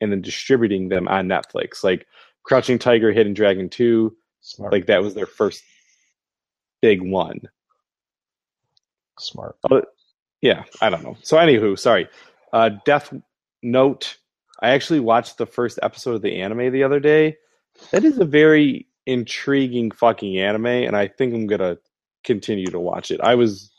Speaker 1: and then distributing them on Netflix. Like Crouching Tiger, Hidden Dragon 2,
Speaker 2: Smart.
Speaker 1: like that was their first big one.
Speaker 2: smart.
Speaker 1: Oh, yeah, I don't know. So anywho, sorry. Uh Death Note. I actually watched the first episode of the anime the other day. That is a very intriguing fucking anime, and I think I'm gonna continue to watch it. I was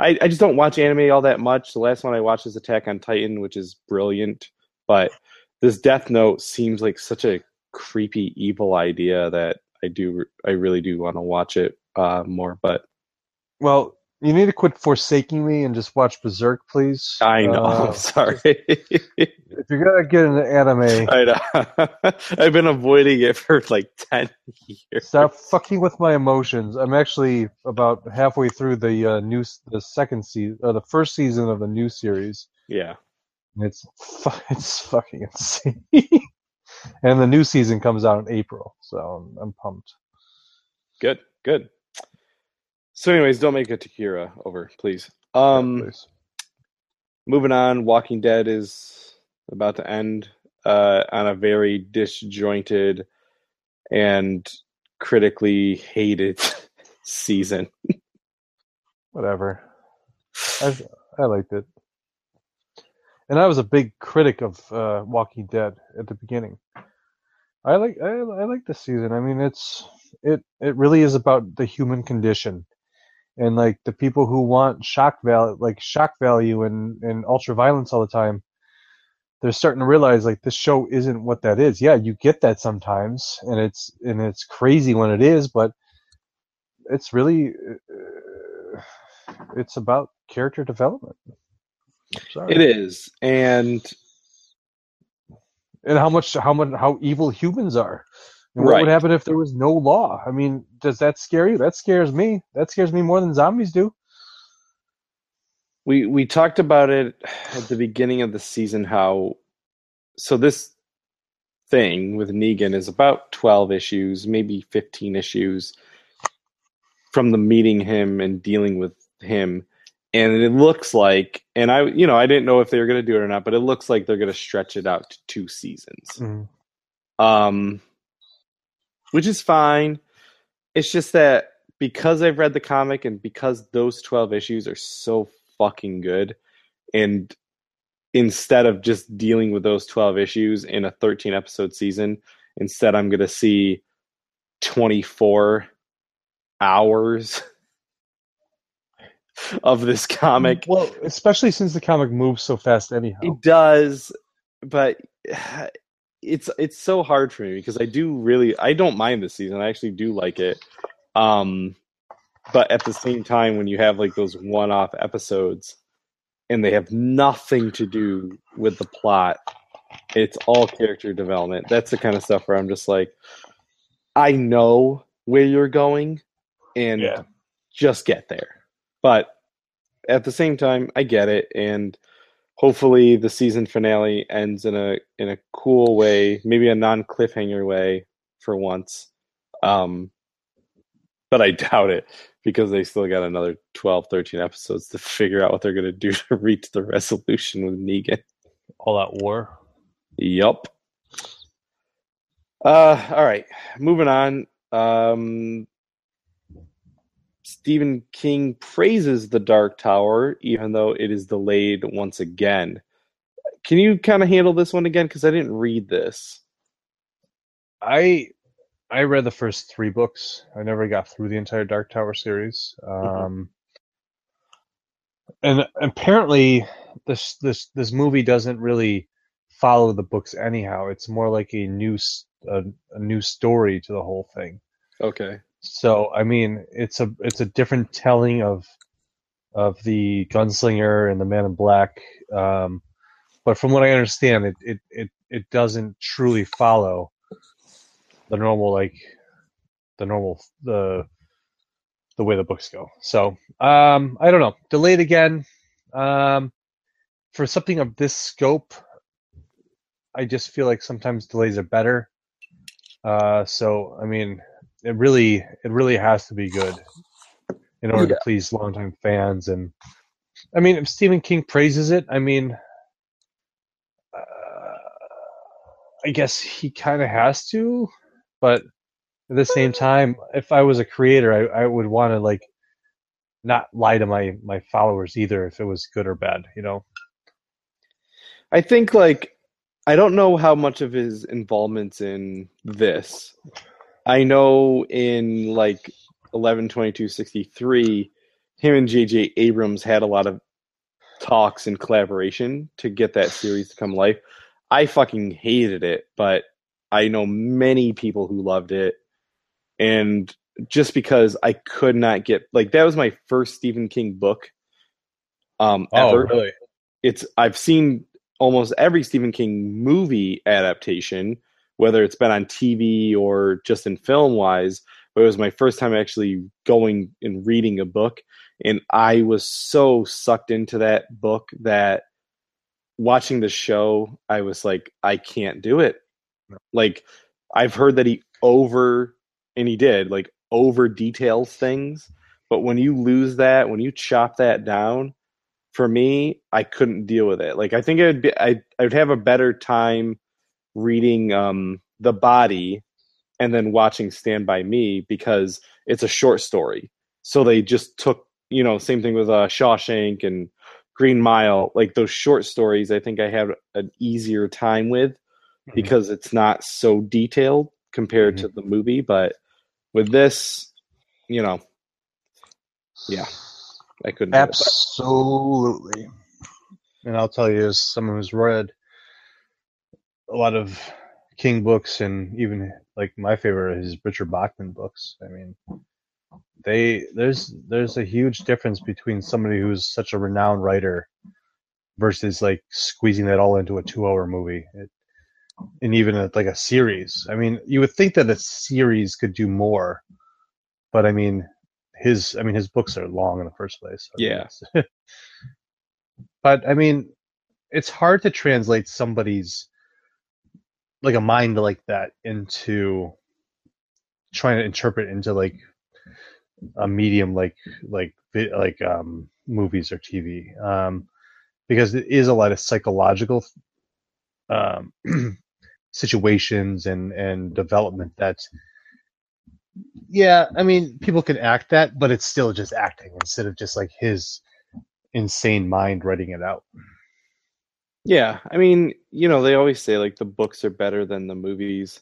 Speaker 1: I, I just don't watch anime all that much. The last one I watched is Attack on Titan, which is brilliant. But this Death Note seems like such a creepy, evil idea that I do I really do want to watch it uh, more. But
Speaker 2: Well, you need to quit forsaking me and just watch Berserk, please.
Speaker 1: I know.
Speaker 2: Uh,
Speaker 1: I'm [laughs] sorry.
Speaker 2: if you're gonna get into anime,
Speaker 1: I know. [laughs] I've been avoiding it for like ten years.
Speaker 2: stop fucking with my emotions. I'm actually about halfway through the uh, new, the second season, uh, the first season of the new series.
Speaker 1: Yeah.
Speaker 2: It's fu- [laughs] it's fucking insane. and the new season comes out in April, so I'm, I'm pumped.
Speaker 1: Good. Good. So, anyways, don't make a Takira over, please. Um.
Speaker 2: Please.
Speaker 1: moving on walking dead is about to end uh, on a very disjointed and critically hated [laughs] season
Speaker 2: whatever. I I liked it, and I was a big critic of uh, Walking Dead at the beginning. I like I, I like this season. I mean, it's it it really is about the human condition, and like the people who want shock value, like shock value and and ultra violence all the time. They're starting to realize like this show isn't what that is. Yeah, you get that sometimes, and it's and it's crazy when it is, but it's really uh, it's about character development. Sorry.
Speaker 1: it is and
Speaker 2: and how much how much how evil humans are. And what
Speaker 1: Right.
Speaker 2: would happen if there was no law? I mean, does that scare you? That scares me. That scares me more than zombies do.
Speaker 1: we we talked about it at the beginning of the season how so this thing with Negan is about 12 issues maybe 15 issues from the meeting him and dealing with him and it looks like and I you know I didn't know if they were going to do it or not but it looks like they're going to stretch it out to two seasons um which is fine it's just that because i've read the comic and because those 12 issues are so fucking good and instead of just dealing with those 12 issues in a 13 episode season instead i'm going to see 24 hours [laughs] of this comic
Speaker 2: Well, especially since the comic moves so fast, anyhow.
Speaker 1: it does, but it's it's so hard for me because I do really I don't mind this season. I actually do like it. Um but at the same time when you have like those one-off episodes and they have nothing to do with the plot, it's all character development. That's the kind of stuff where I'm just like I know where you're going and
Speaker 2: Yeah.
Speaker 1: just get there. But at the same time, I get it and hopefully the season finale ends in a in a cool way, maybe a non cliffhanger way for once. Um, but I doubt it because they still got another 12, 13 episodes to figure out what they're going to do [laughs] to reach the resolution with Negan.
Speaker 2: All that war.
Speaker 1: Yup. Uh, all right, moving on. Um, Stephen King praises The Dark Tower, even though it is delayed once again. Can you kind of handle this one again? Because I didn't read this.
Speaker 2: I I read the first three books. I never got through the entire Dark Tower series. Um, and apparently, this this this movie doesn't really follow the books anyhow. It's more like a new a new story to the whole thing.
Speaker 1: Okay.
Speaker 2: So I mean, it's a it's a different telling of of the gunslinger and the man in black. Um, but from what I understand, it, it, it, it doesn't truly follow the normal like the normal the the way the books go. So um, I don't know. Delayed again. Um, for something of this scope, I just feel like sometimes delays are better. Uh, so I mean, it really it really has to be good in order
Speaker 1: Yeah.
Speaker 2: to please longtime fans. And I mean, if Stephen King praises it, I mean, uh, I guess he kind of has to. But at the same time, if I was a creator, I, I would want to like not lie to my my followers either if it was good or bad. You know?
Speaker 1: I think like I don't know how much of his involvement's in this. I know in like eleven twenty two sixty three, him and J.J. Abrams had a lot of talks and collaboration to get that series to come life. I fucking hated it, but I know many people who loved it. And just because I could not get like that was my first Stephen King book um ever
Speaker 2: really?
Speaker 1: it's I've seen almost every Stephen King movie adaptation, whether it's been on TV or just in film wise. But it was my first time actually going and reading a book, and I was so sucked into that book that watching the show, I was like, I can't do it. Like I've heard that he over and he did like over details things, but when you lose that, when you chop that down, for me, I couldn't deal with it. Like I think it would be I I would have a better time reading um The Body and then watching Stand by Me because it's a short story. So they just took, you know, same thing with uh Shawshank and Green Mile, like those short stories I think I have an easier time with
Speaker 2: Mhm.
Speaker 1: because it's not so detailed compared to the movie, but with this, you know, yeah, I couldn't.
Speaker 2: Absolutely. And I'll tell you, as someone who's read a lot of King books, and even like my favorite is Richard Bachman books. I mean, they there's there's a huge difference between somebody who's such a renowned writer versus like squeezing that all into a two-hour movie. It, and even a, like a series. I mean, you would think that a series could do more, but I mean, his I mean his books are long in the first place. I
Speaker 1: Yeah. [laughs]
Speaker 2: but I mean, it's hard to translate somebody's like a mind like that into trying to interpret into like a medium like like like um movies or TV um because it is a lot of psychological um [clears throat] situations and and development that yeah i mean people can act that but it's still just acting instead of just like his insane mind writing it out
Speaker 1: Yeah, I mean, you know, they always say like the books are better than the movies,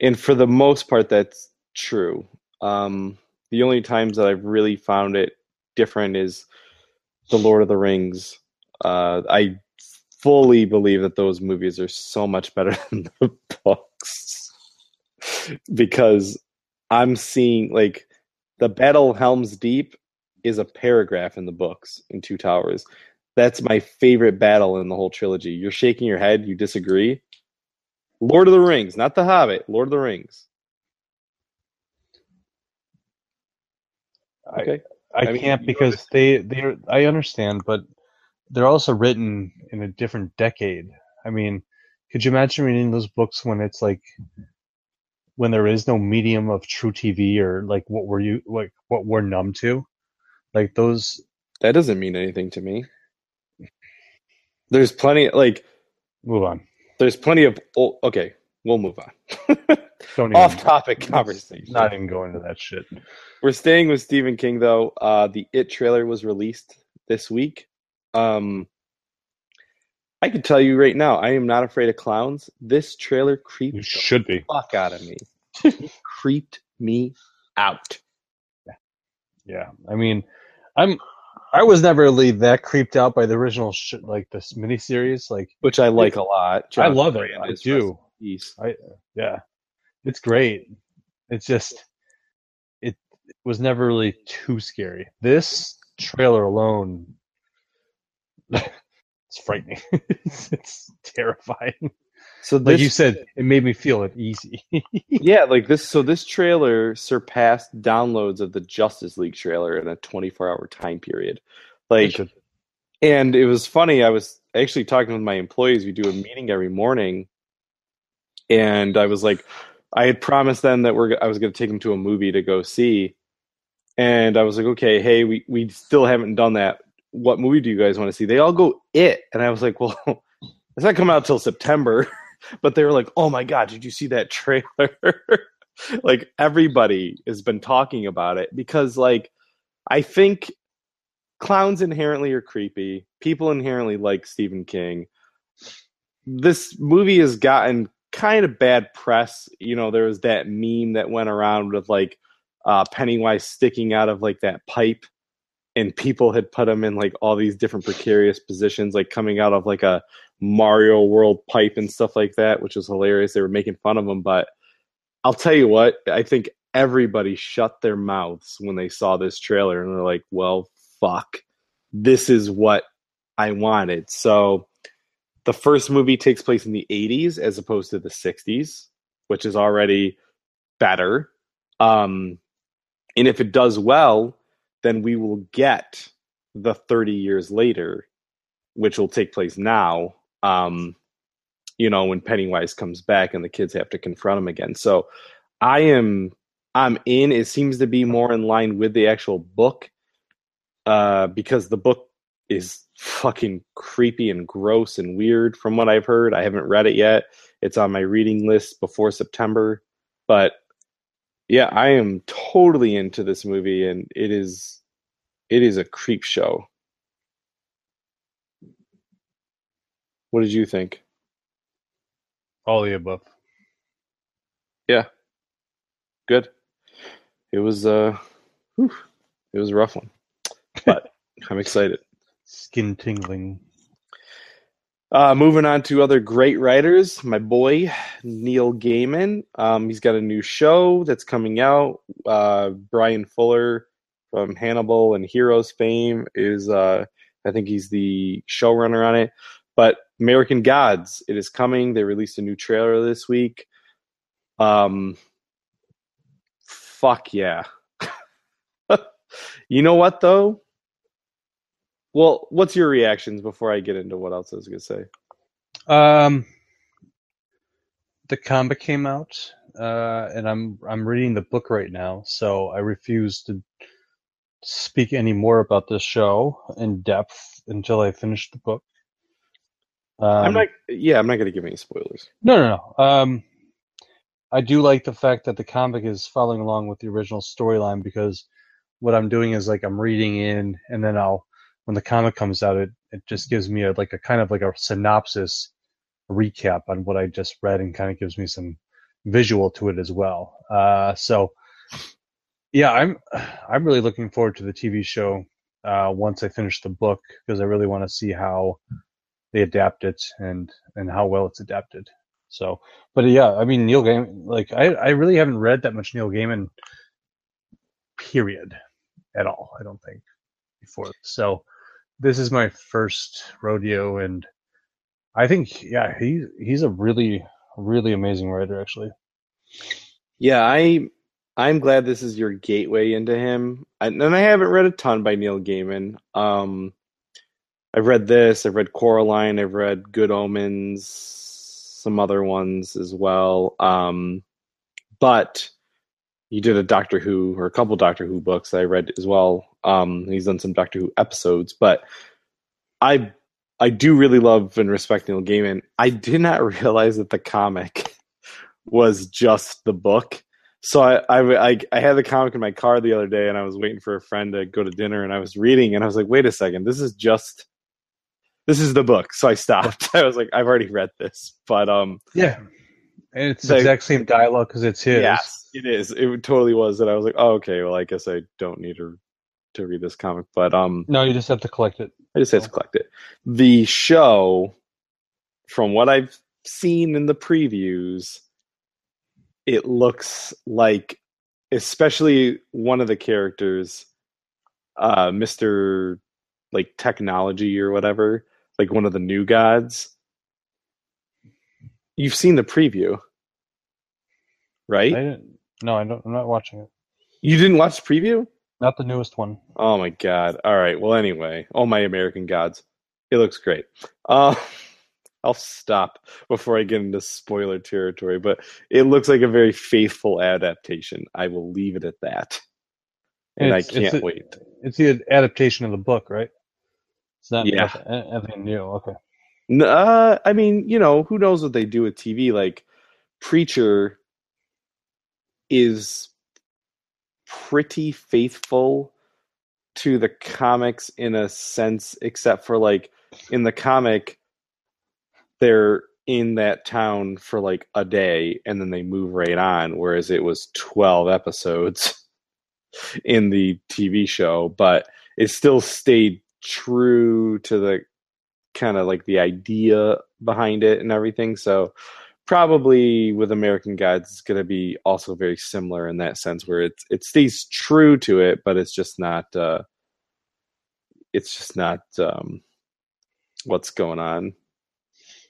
Speaker 1: and for the most part, that's true. Um, the only times that I've really found it different is the Lord of the Rings. Uh, I fully believe that those movies are so much better [laughs] than the books because I'm seeing like the Battle Helm's Deep is a paragraph in the books in Two Towers. That's my favorite battle in the whole trilogy. You're shaking your head. You disagree? Lord of the Rings, not The Hobbit. Lord of the Rings. Okay.
Speaker 2: I,
Speaker 1: I mean,
Speaker 2: can't because they they I understand, but they're also written in a different decade. I mean, could you imagine reading those books when it's like when there is no medium of true TV or like what were you like what we're numb to? Like those
Speaker 1: That doesn't mean anything to me. There's plenty like
Speaker 2: move on.
Speaker 1: there's plenty of oh, okay, we'll move on. [laughs] Off topic conversation.
Speaker 2: Not even going into that shit.
Speaker 1: We're staying with Stephen King though. Uh, the It trailer was released this week. Um, I can tell you right now, I am not afraid of clowns. This trailer creeped
Speaker 2: You
Speaker 1: the
Speaker 2: should be.
Speaker 1: fuck out of me. [laughs] Creeped me out.
Speaker 2: Yeah. Yeah. I mean, I'm I was never really that creeped out by the original sh- like this miniseries. Like
Speaker 1: which I like a lot.
Speaker 2: I
Speaker 1: Jonathan
Speaker 2: love it. I do. I yeah, it's great. It's just it was never really too scary. This trailer alone, [laughs] it's frightening. [laughs] it's, it's terrifying.
Speaker 1: So
Speaker 2: Like you said, it made me feel it easy. [laughs]
Speaker 1: yeah, like this. So this trailer surpassed downloads of the Justice League trailer in a 24 hour time period. Like, and it was funny. I was actually talking with my employees. We do a meeting every morning, and I was like, I had promised them that we're I was going to take them to a movie to go see, and I was like, okay, hey, we we still haven't done that. What movie do you guys want to see? They all go it, and I was like, well, [laughs] it's not coming out till September. [laughs] But they were like, oh my god, did you see that trailer? [laughs] like everybody has been talking about it because like I think clowns inherently are creepy. People inherently like Stephen King. This movie has gotten kind of bad press. You know, there was that meme that went around with like uh, Pennywise sticking out of like that pipe, and people had put him in like all these different precarious positions, like coming out of like a Mario World pipe and stuff like that, which was hilarious. They were making fun of him, but I'll tell you what, I think everybody shut their mouths when they saw this trailer and they're like, well, fuck, this is what I wanted. So the first movie takes place in the 80s as opposed to the 60s, which is already better. Um, and if it does well, then we will get the 30 years later, which will take place now. Um, you know, when Pennywise comes back and the kids have to confront him again. So I am I'm in. It seems to be more in line with the actual book. Uh, because the book is fucking creepy and gross and weird from what I've heard. I haven't read it yet. It's on my reading list before September. But yeah, I am totally into this movie and it is it is a creep show. What did you think?
Speaker 2: All the above.
Speaker 1: Yeah. Good. It was uh whew, it was a rough one. But [laughs] I'm excited.
Speaker 2: Skin tingling.
Speaker 1: Uh, moving on to other great writers, my boy Neil Gaiman. Um, he's got a new show that's coming out. Uh, Bryan Fuller from Hannibal and Heroes fame is, uh, I think he's the showrunner on it. But American Gods, it is coming. They released a new trailer this week. Um, fuck yeah. [laughs] you know what though? Well, what's your reactions before I get into what else I was gonna say?
Speaker 2: Um, the comic came out, uh, and I'm I'm reading the book right now, so I refuse to speak any more about this show in depth until I finish the book. Um,
Speaker 1: I'm not. Yeah, I'm not gonna give any spoilers.
Speaker 2: No, no, no. Um, I do like the fact that the comic is following along with the original storyline because what I'm doing is like I'm reading in, and then I'll when the comic comes out, it it just gives me a like a kind of like a synopsis, a recap on what I just read, and kind of gives me some visual to it as well. Uh, so yeah, I'm I'm really looking forward to the TV show uh, once I finish the book because I really want to see how they adapt it and and how well it's adapted. So, but yeah, I mean Neil Gaiman, like I I really haven't read that much Neil Gaiman, period, at all. I don't think before. So, this is my first rodeo, and I think yeah, he he's a really really amazing writer actually.
Speaker 1: Yeah, I I'm glad this is your gateway into him. And I haven't read a ton by Neil Gaiman. Um, I've read this. I've read Coraline. I've read Good Omens. Some other ones as well. Um, but he did a Doctor Who or a couple Doctor Who books I read as well. Um, he's done some Doctor Who episodes, but I I do really love and respect Neil Gaiman. I did not [laughs] realize that the comic was just the book. So I, I, I had the comic in my car the other day, and I was waiting for a friend to go to dinner, and I was reading, and I was like, "Wait a second, this is just, this is the book." So I stopped. [laughs] I was like, "I've already read this," but um,
Speaker 2: Yeah, and it's the exact same dialogue because it's his.
Speaker 1: yes, it is. It totally was. That I was like, "Oh, okay. Well, I guess I don't need to to read this comic," but um,
Speaker 2: No, you just have to collect it.
Speaker 1: I just have to collect it. The show, from what I've seen in the previews, it looks like, especially one of the characters, uh, Mister like technology or whatever, like one of the new gods. You've seen the preview, right?
Speaker 2: I didn't. No, I don't. I'm not watching it.
Speaker 1: You didn't watch the preview?
Speaker 2: Not the newest one.
Speaker 1: Oh my god! All right. Well, anyway, oh my American gods, it looks great. Uh, [laughs] I'll stop before I get into spoiler territory, but it looks like a very faithful adaptation. I will leave it at that, and
Speaker 2: It's-
Speaker 1: I can't
Speaker 2: it's a-
Speaker 1: wait.
Speaker 2: It's the adaptation of the book, right? It's not
Speaker 1: Yeah.
Speaker 2: anything new. Okay.
Speaker 1: Uh, I mean, you know, who knows what they do with TV? Like, Preacher is pretty faithful to the comics in a sense, except for like in the comic, they're in that town for like a day and then they move right on, whereas it was 12 episodes [laughs] in the TV show, but it still stayed true to the kind of like the idea behind it and everything. So probably with American Gods, it's going to be also very similar in that sense, where it's it stays true to it, but it's just not. Uh, it's just not um, what's going on,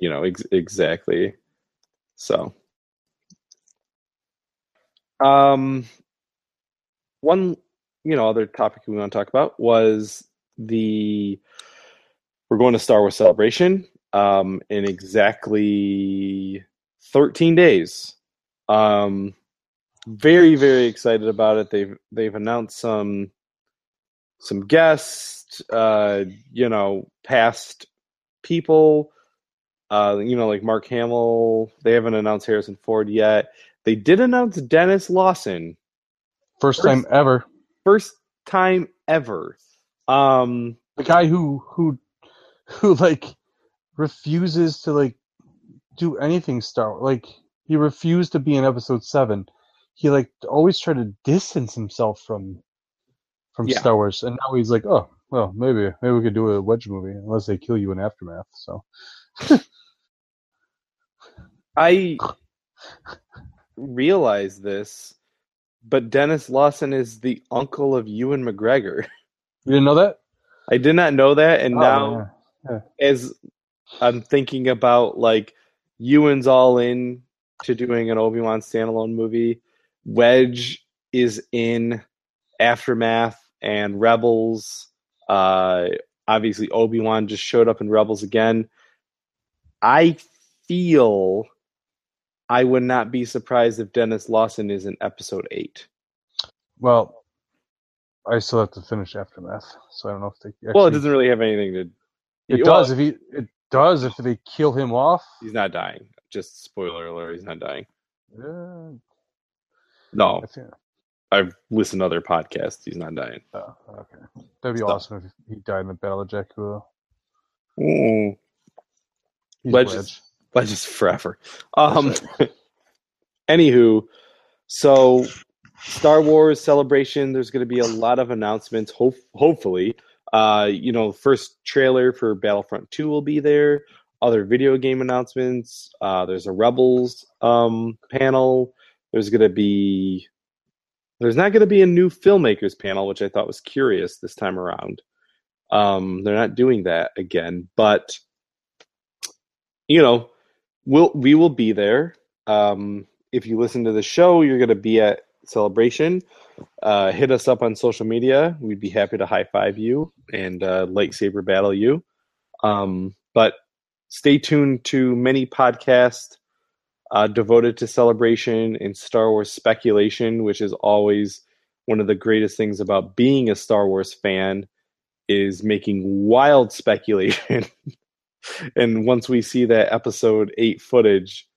Speaker 1: you know ex- exactly. So, um, one you know other topic we want to talk about was the we're going to Star Wars Celebration um, in exactly 13 days. Um, very very excited about it. They've they've announced some some guests, uh, you know, past people. Uh, you know, like Mark Hamill. They haven't announced Harrison Ford yet. They did announce Denis Lawson
Speaker 2: First
Speaker 1: First-
Speaker 2: time ever.
Speaker 1: first time ever. Um,
Speaker 2: The guy who who [laughs] who like refuses to like do anything Star like he refused to be in episode seven. He like always tried to distance himself from from
Speaker 1: Yeah.
Speaker 2: Star Wars, and now he's like, oh well, maybe maybe we could do a Wedge movie unless they kill you in aftermath. So
Speaker 1: I realize this, but Denis Lawson is the uncle of Ewan McGregor. [laughs]
Speaker 2: you didn't know that?
Speaker 1: I did not know that, and
Speaker 2: Oh,
Speaker 1: now
Speaker 2: yeah.
Speaker 1: as I'm thinking about like Ewan's all in to doing an Obi Wan standalone movie. Wedge is in Aftermath and Rebels. Uh, obviously, Obi Wan just showed up in Rebels again. I feel I would not be surprised if Denis Lawson is in Episode Eight.
Speaker 2: Well, I still have to finish aftermath, so I don't know if they. Actually,
Speaker 1: Well, it doesn't really have anything to.
Speaker 2: It
Speaker 1: well,
Speaker 2: does if he. It does if they kill him off.
Speaker 1: He's not dying. Just spoiler alert: he's not dying.
Speaker 2: Yeah,
Speaker 1: No. I've listened to other podcasts. He's not dying.
Speaker 2: Oh, okay. That'd be
Speaker 1: So-
Speaker 2: awesome if he died in the Battle of Jakku.
Speaker 1: Mm.
Speaker 2: He's
Speaker 1: Wedge
Speaker 2: Wedge.
Speaker 1: But [laughs] just forever. Um, [laughs] anywho, so Star Wars celebration. There's going to be a lot of announcements. Hope, hopefully, uh, you know, first trailer for Battlefront Two will be there. Other video game announcements. Uh, there's a Rebels um, panel. There's going to be. There's not going to be a new filmmakers panel, which I thought was curious this time around. Um, they're not doing that again, but you know, we'll we will be there. Um, if you listen to the show, you're going to be at celebration. Uh, hit us up on social media. We'd be happy to high five you and uh, lightsaber battle you. Um, but stay tuned to many podcasts uh, devoted to celebration and Star Wars speculation, which is always one of the greatest things about being a Star Wars fan is making wild [laughs] speculation and once we see that episode 8 footage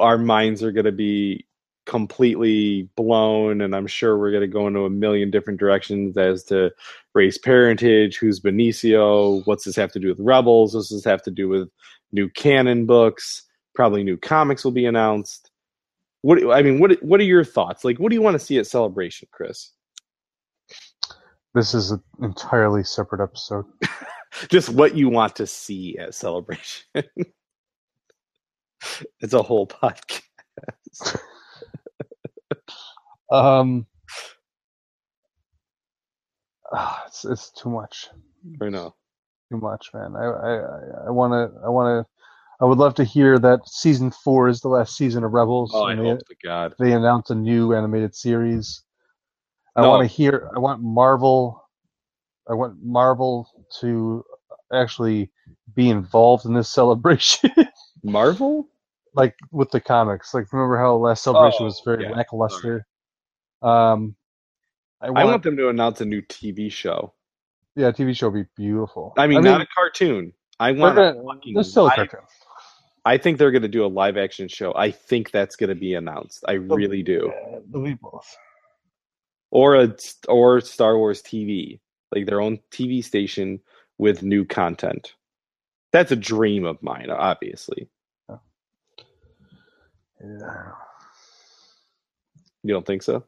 Speaker 1: our minds are going to be completely blown and i'm sure we're going to go into a million different directions as to Rey's parentage who's benicio what's this have to do with rebels what's this have to do with new canon books probably new comics will be announced. What i mean what what are your thoughts? Like what do you want to see at celebration chris?
Speaker 2: This is an entirely separate episode. [laughs]
Speaker 1: just what you want to see at celebration. [laughs] It's a whole podcast [laughs]
Speaker 2: Um, ah, it's it's too much,
Speaker 1: I know.
Speaker 2: too much, man. I I I want to I want to. I would love to hear that season four is the last season of Rebels.
Speaker 1: Oh, I
Speaker 2: they,
Speaker 1: hope to God.
Speaker 2: they announce a new animated series. I
Speaker 1: No.
Speaker 2: want to hear. I want Marvel. I want Marvel to actually be involved in this [laughs] celebration,
Speaker 1: Marvel?
Speaker 2: like with the comics. Like remember how last celebration
Speaker 1: Oh,
Speaker 2: was very
Speaker 1: yeah.
Speaker 2: lackluster. Um, I want,
Speaker 1: I want them to announce a new TV show.
Speaker 2: yeah, TV show would be beautiful.
Speaker 1: I mean, not a cartoon. I want.
Speaker 2: gonna-
Speaker 1: fucking
Speaker 2: there's still a cartoon.
Speaker 1: I think they're going to do a live action show. I think that's going to be announced. I really do.
Speaker 2: Yeah, they'll be both.
Speaker 1: Or a or Star Wars TV, like their own TV station with new content. That's a dream of mine, obviously.
Speaker 2: Yeah,
Speaker 1: You don't think so?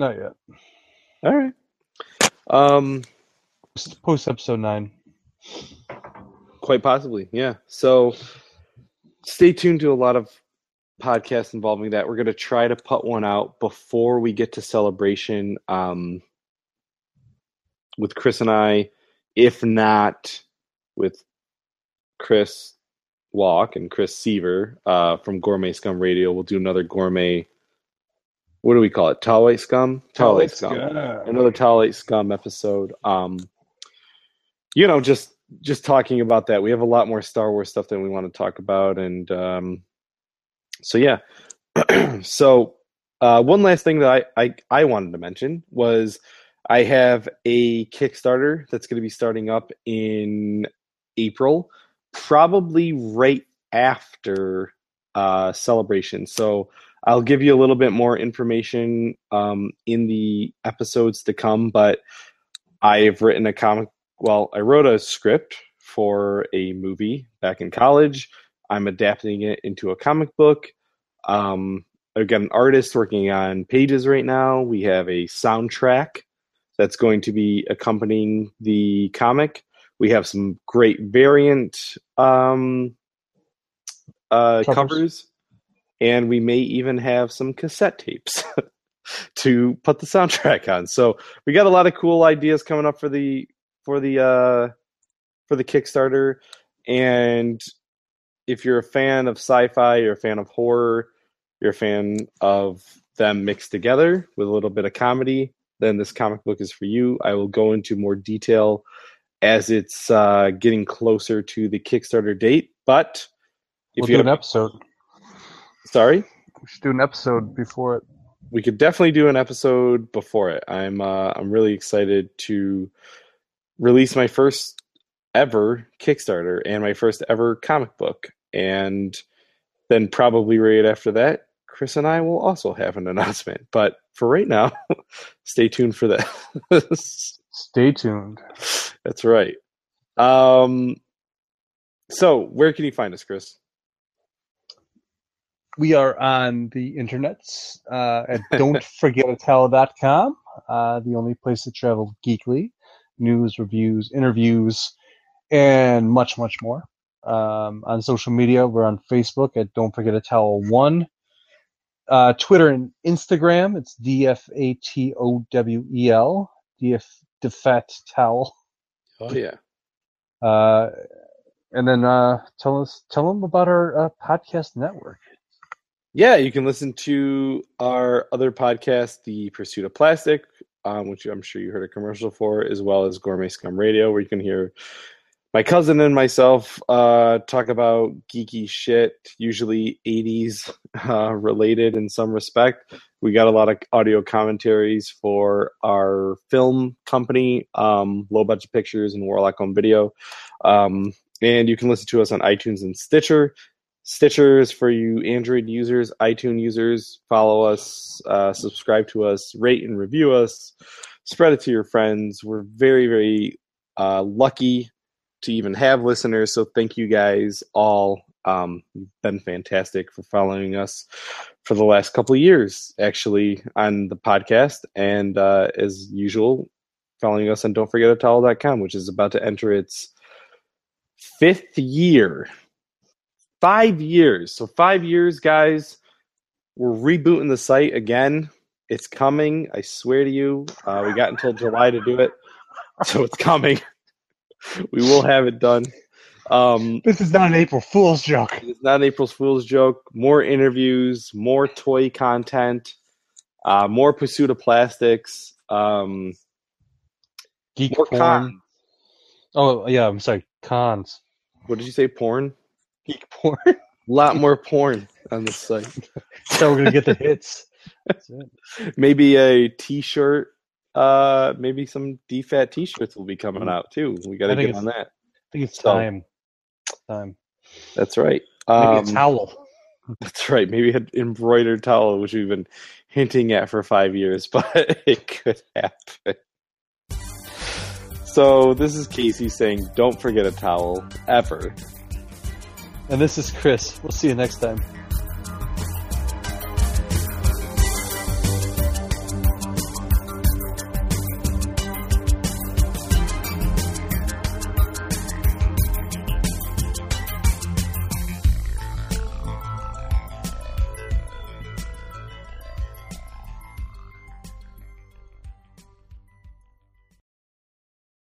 Speaker 2: Not yet.
Speaker 1: All right. Um,
Speaker 2: Post episode nine.
Speaker 1: quite possibly, yeah. So, stay tuned to a lot of podcasts involving that. We're going to try to put one out before we get to celebration um, with Chris and I. If not, with Chris Walk and Chris Seaver uh, from Gourmet Scum Radio, we'll do another gourmet. What do we call it? Towel scum. Towel scum. Another Towel scum episode. Um, you know, just just talking about that. We have a lot more Star Wars stuff than we want to talk about, and um, so yeah. [clears throat] so uh, one last thing that I, I I wanted to mention was I have a Kickstarter that's going to be starting up in April, probably right after uh, celebration. So I'll give you a little bit more information um, in the episodes to come, but I've written a comic well, I wrote a script for a movie back in college. I'm adapting it into a comic book. Um, I've got an artist working on pages right now. We have a soundtrack that's going to be accompanying the comic. We have some great variant um, uh,
Speaker 2: Covers.
Speaker 1: covers, and we may even have some cassette tapes [laughs] to put the soundtrack on. So we got a lot of cool ideas coming up for the for the uh for the Kickstarter and if you're a fan of sci-fi, you're a fan of horror, you're a fan of them mixed together with a little bit of comedy, then this comic book is for you. I will go into more detail as it's uh, getting closer to the Kickstarter date. But if
Speaker 2: We'll
Speaker 1: you
Speaker 2: do an episode.
Speaker 1: Sorry,
Speaker 2: We should do an episode before it.
Speaker 1: we could definitely do an episode before it. I'm uh, I'm really excited to release my first ever Kickstarter and my first ever comic book, and then probably right after that, Chris and I will also have an [laughs] announcement. But for right now, [laughs] stay tuned for that. [laughs]
Speaker 2: Stay tuned.
Speaker 1: That's right. Um, so where can you find us, Chris?
Speaker 2: We are on the internets uh, at [laughs] don'tforgetatowel.com, uh, the only place to travel geekly. News, reviews, interviews, and much, much more. Um, on social media, we're on Facebook at Don't Forget a Towel One. Uh, Twitter and Instagram, it's D-F-A-T-O-W-E-L, DF Defat Towel.
Speaker 1: Oh yeah.
Speaker 2: Uh, and then uh, tell us, tell them about our uh, podcast network.
Speaker 1: Yeah, you can listen to our other podcast, The Pursuit of Plastic, um, which I'm sure you heard a commercial for, as well as Gourmet Scum Radio, where you can hear my cousin and myself uh, talk about geeky shit, usually 80s [laughs] uh, related in some respect. We got a lot of audio commentaries for our film company, um, Low Budget Pictures and Warlock Home Video. Um, and you can listen to us on iTunes and Stitcher. Stitcher is for you Android users, iTunes users. Follow us, uh, subscribe to us, rate and review us, spread it to your friends. We're very, very uh, lucky to even have listeners. So thank you guys all. Um, you've been fantastic for following us for the last couple years, actually, on the podcast. And uh, as usual, following us on don't forget towel.com, which is about to enter its fifth year. Five years. So five years, guys. We're rebooting the site again. It's coming. I swear to you. Uh, we got until July to do it, [laughs] so it's coming. [laughs] we will have it done. Um,
Speaker 2: This is not an April Fool's joke.
Speaker 1: it's not an April Fool's joke. More interviews, more toy content, uh, more pursuit of plastics. Um,
Speaker 2: Geek
Speaker 1: more
Speaker 2: porn.
Speaker 1: con.
Speaker 2: Oh yeah, I'm sorry. Cons.
Speaker 1: What did you say? Porn.
Speaker 2: Geek porn.
Speaker 1: A [laughs] lot more porn on this site. [laughs]
Speaker 2: so we're gonna get the [laughs] hits.
Speaker 1: Maybe a t-shirt uh maybe some dfat t-shirts will be coming out too we gotta get on that
Speaker 2: I think it's
Speaker 1: So-
Speaker 2: time. Time.
Speaker 1: that's right
Speaker 2: Maybe
Speaker 1: um,
Speaker 2: a towel.
Speaker 1: that's right maybe an embroidered towel which we've been hinting at for five years but it could happen so this is casey saying don't forget a towel ever
Speaker 2: And this is Chris. We'll see you next time.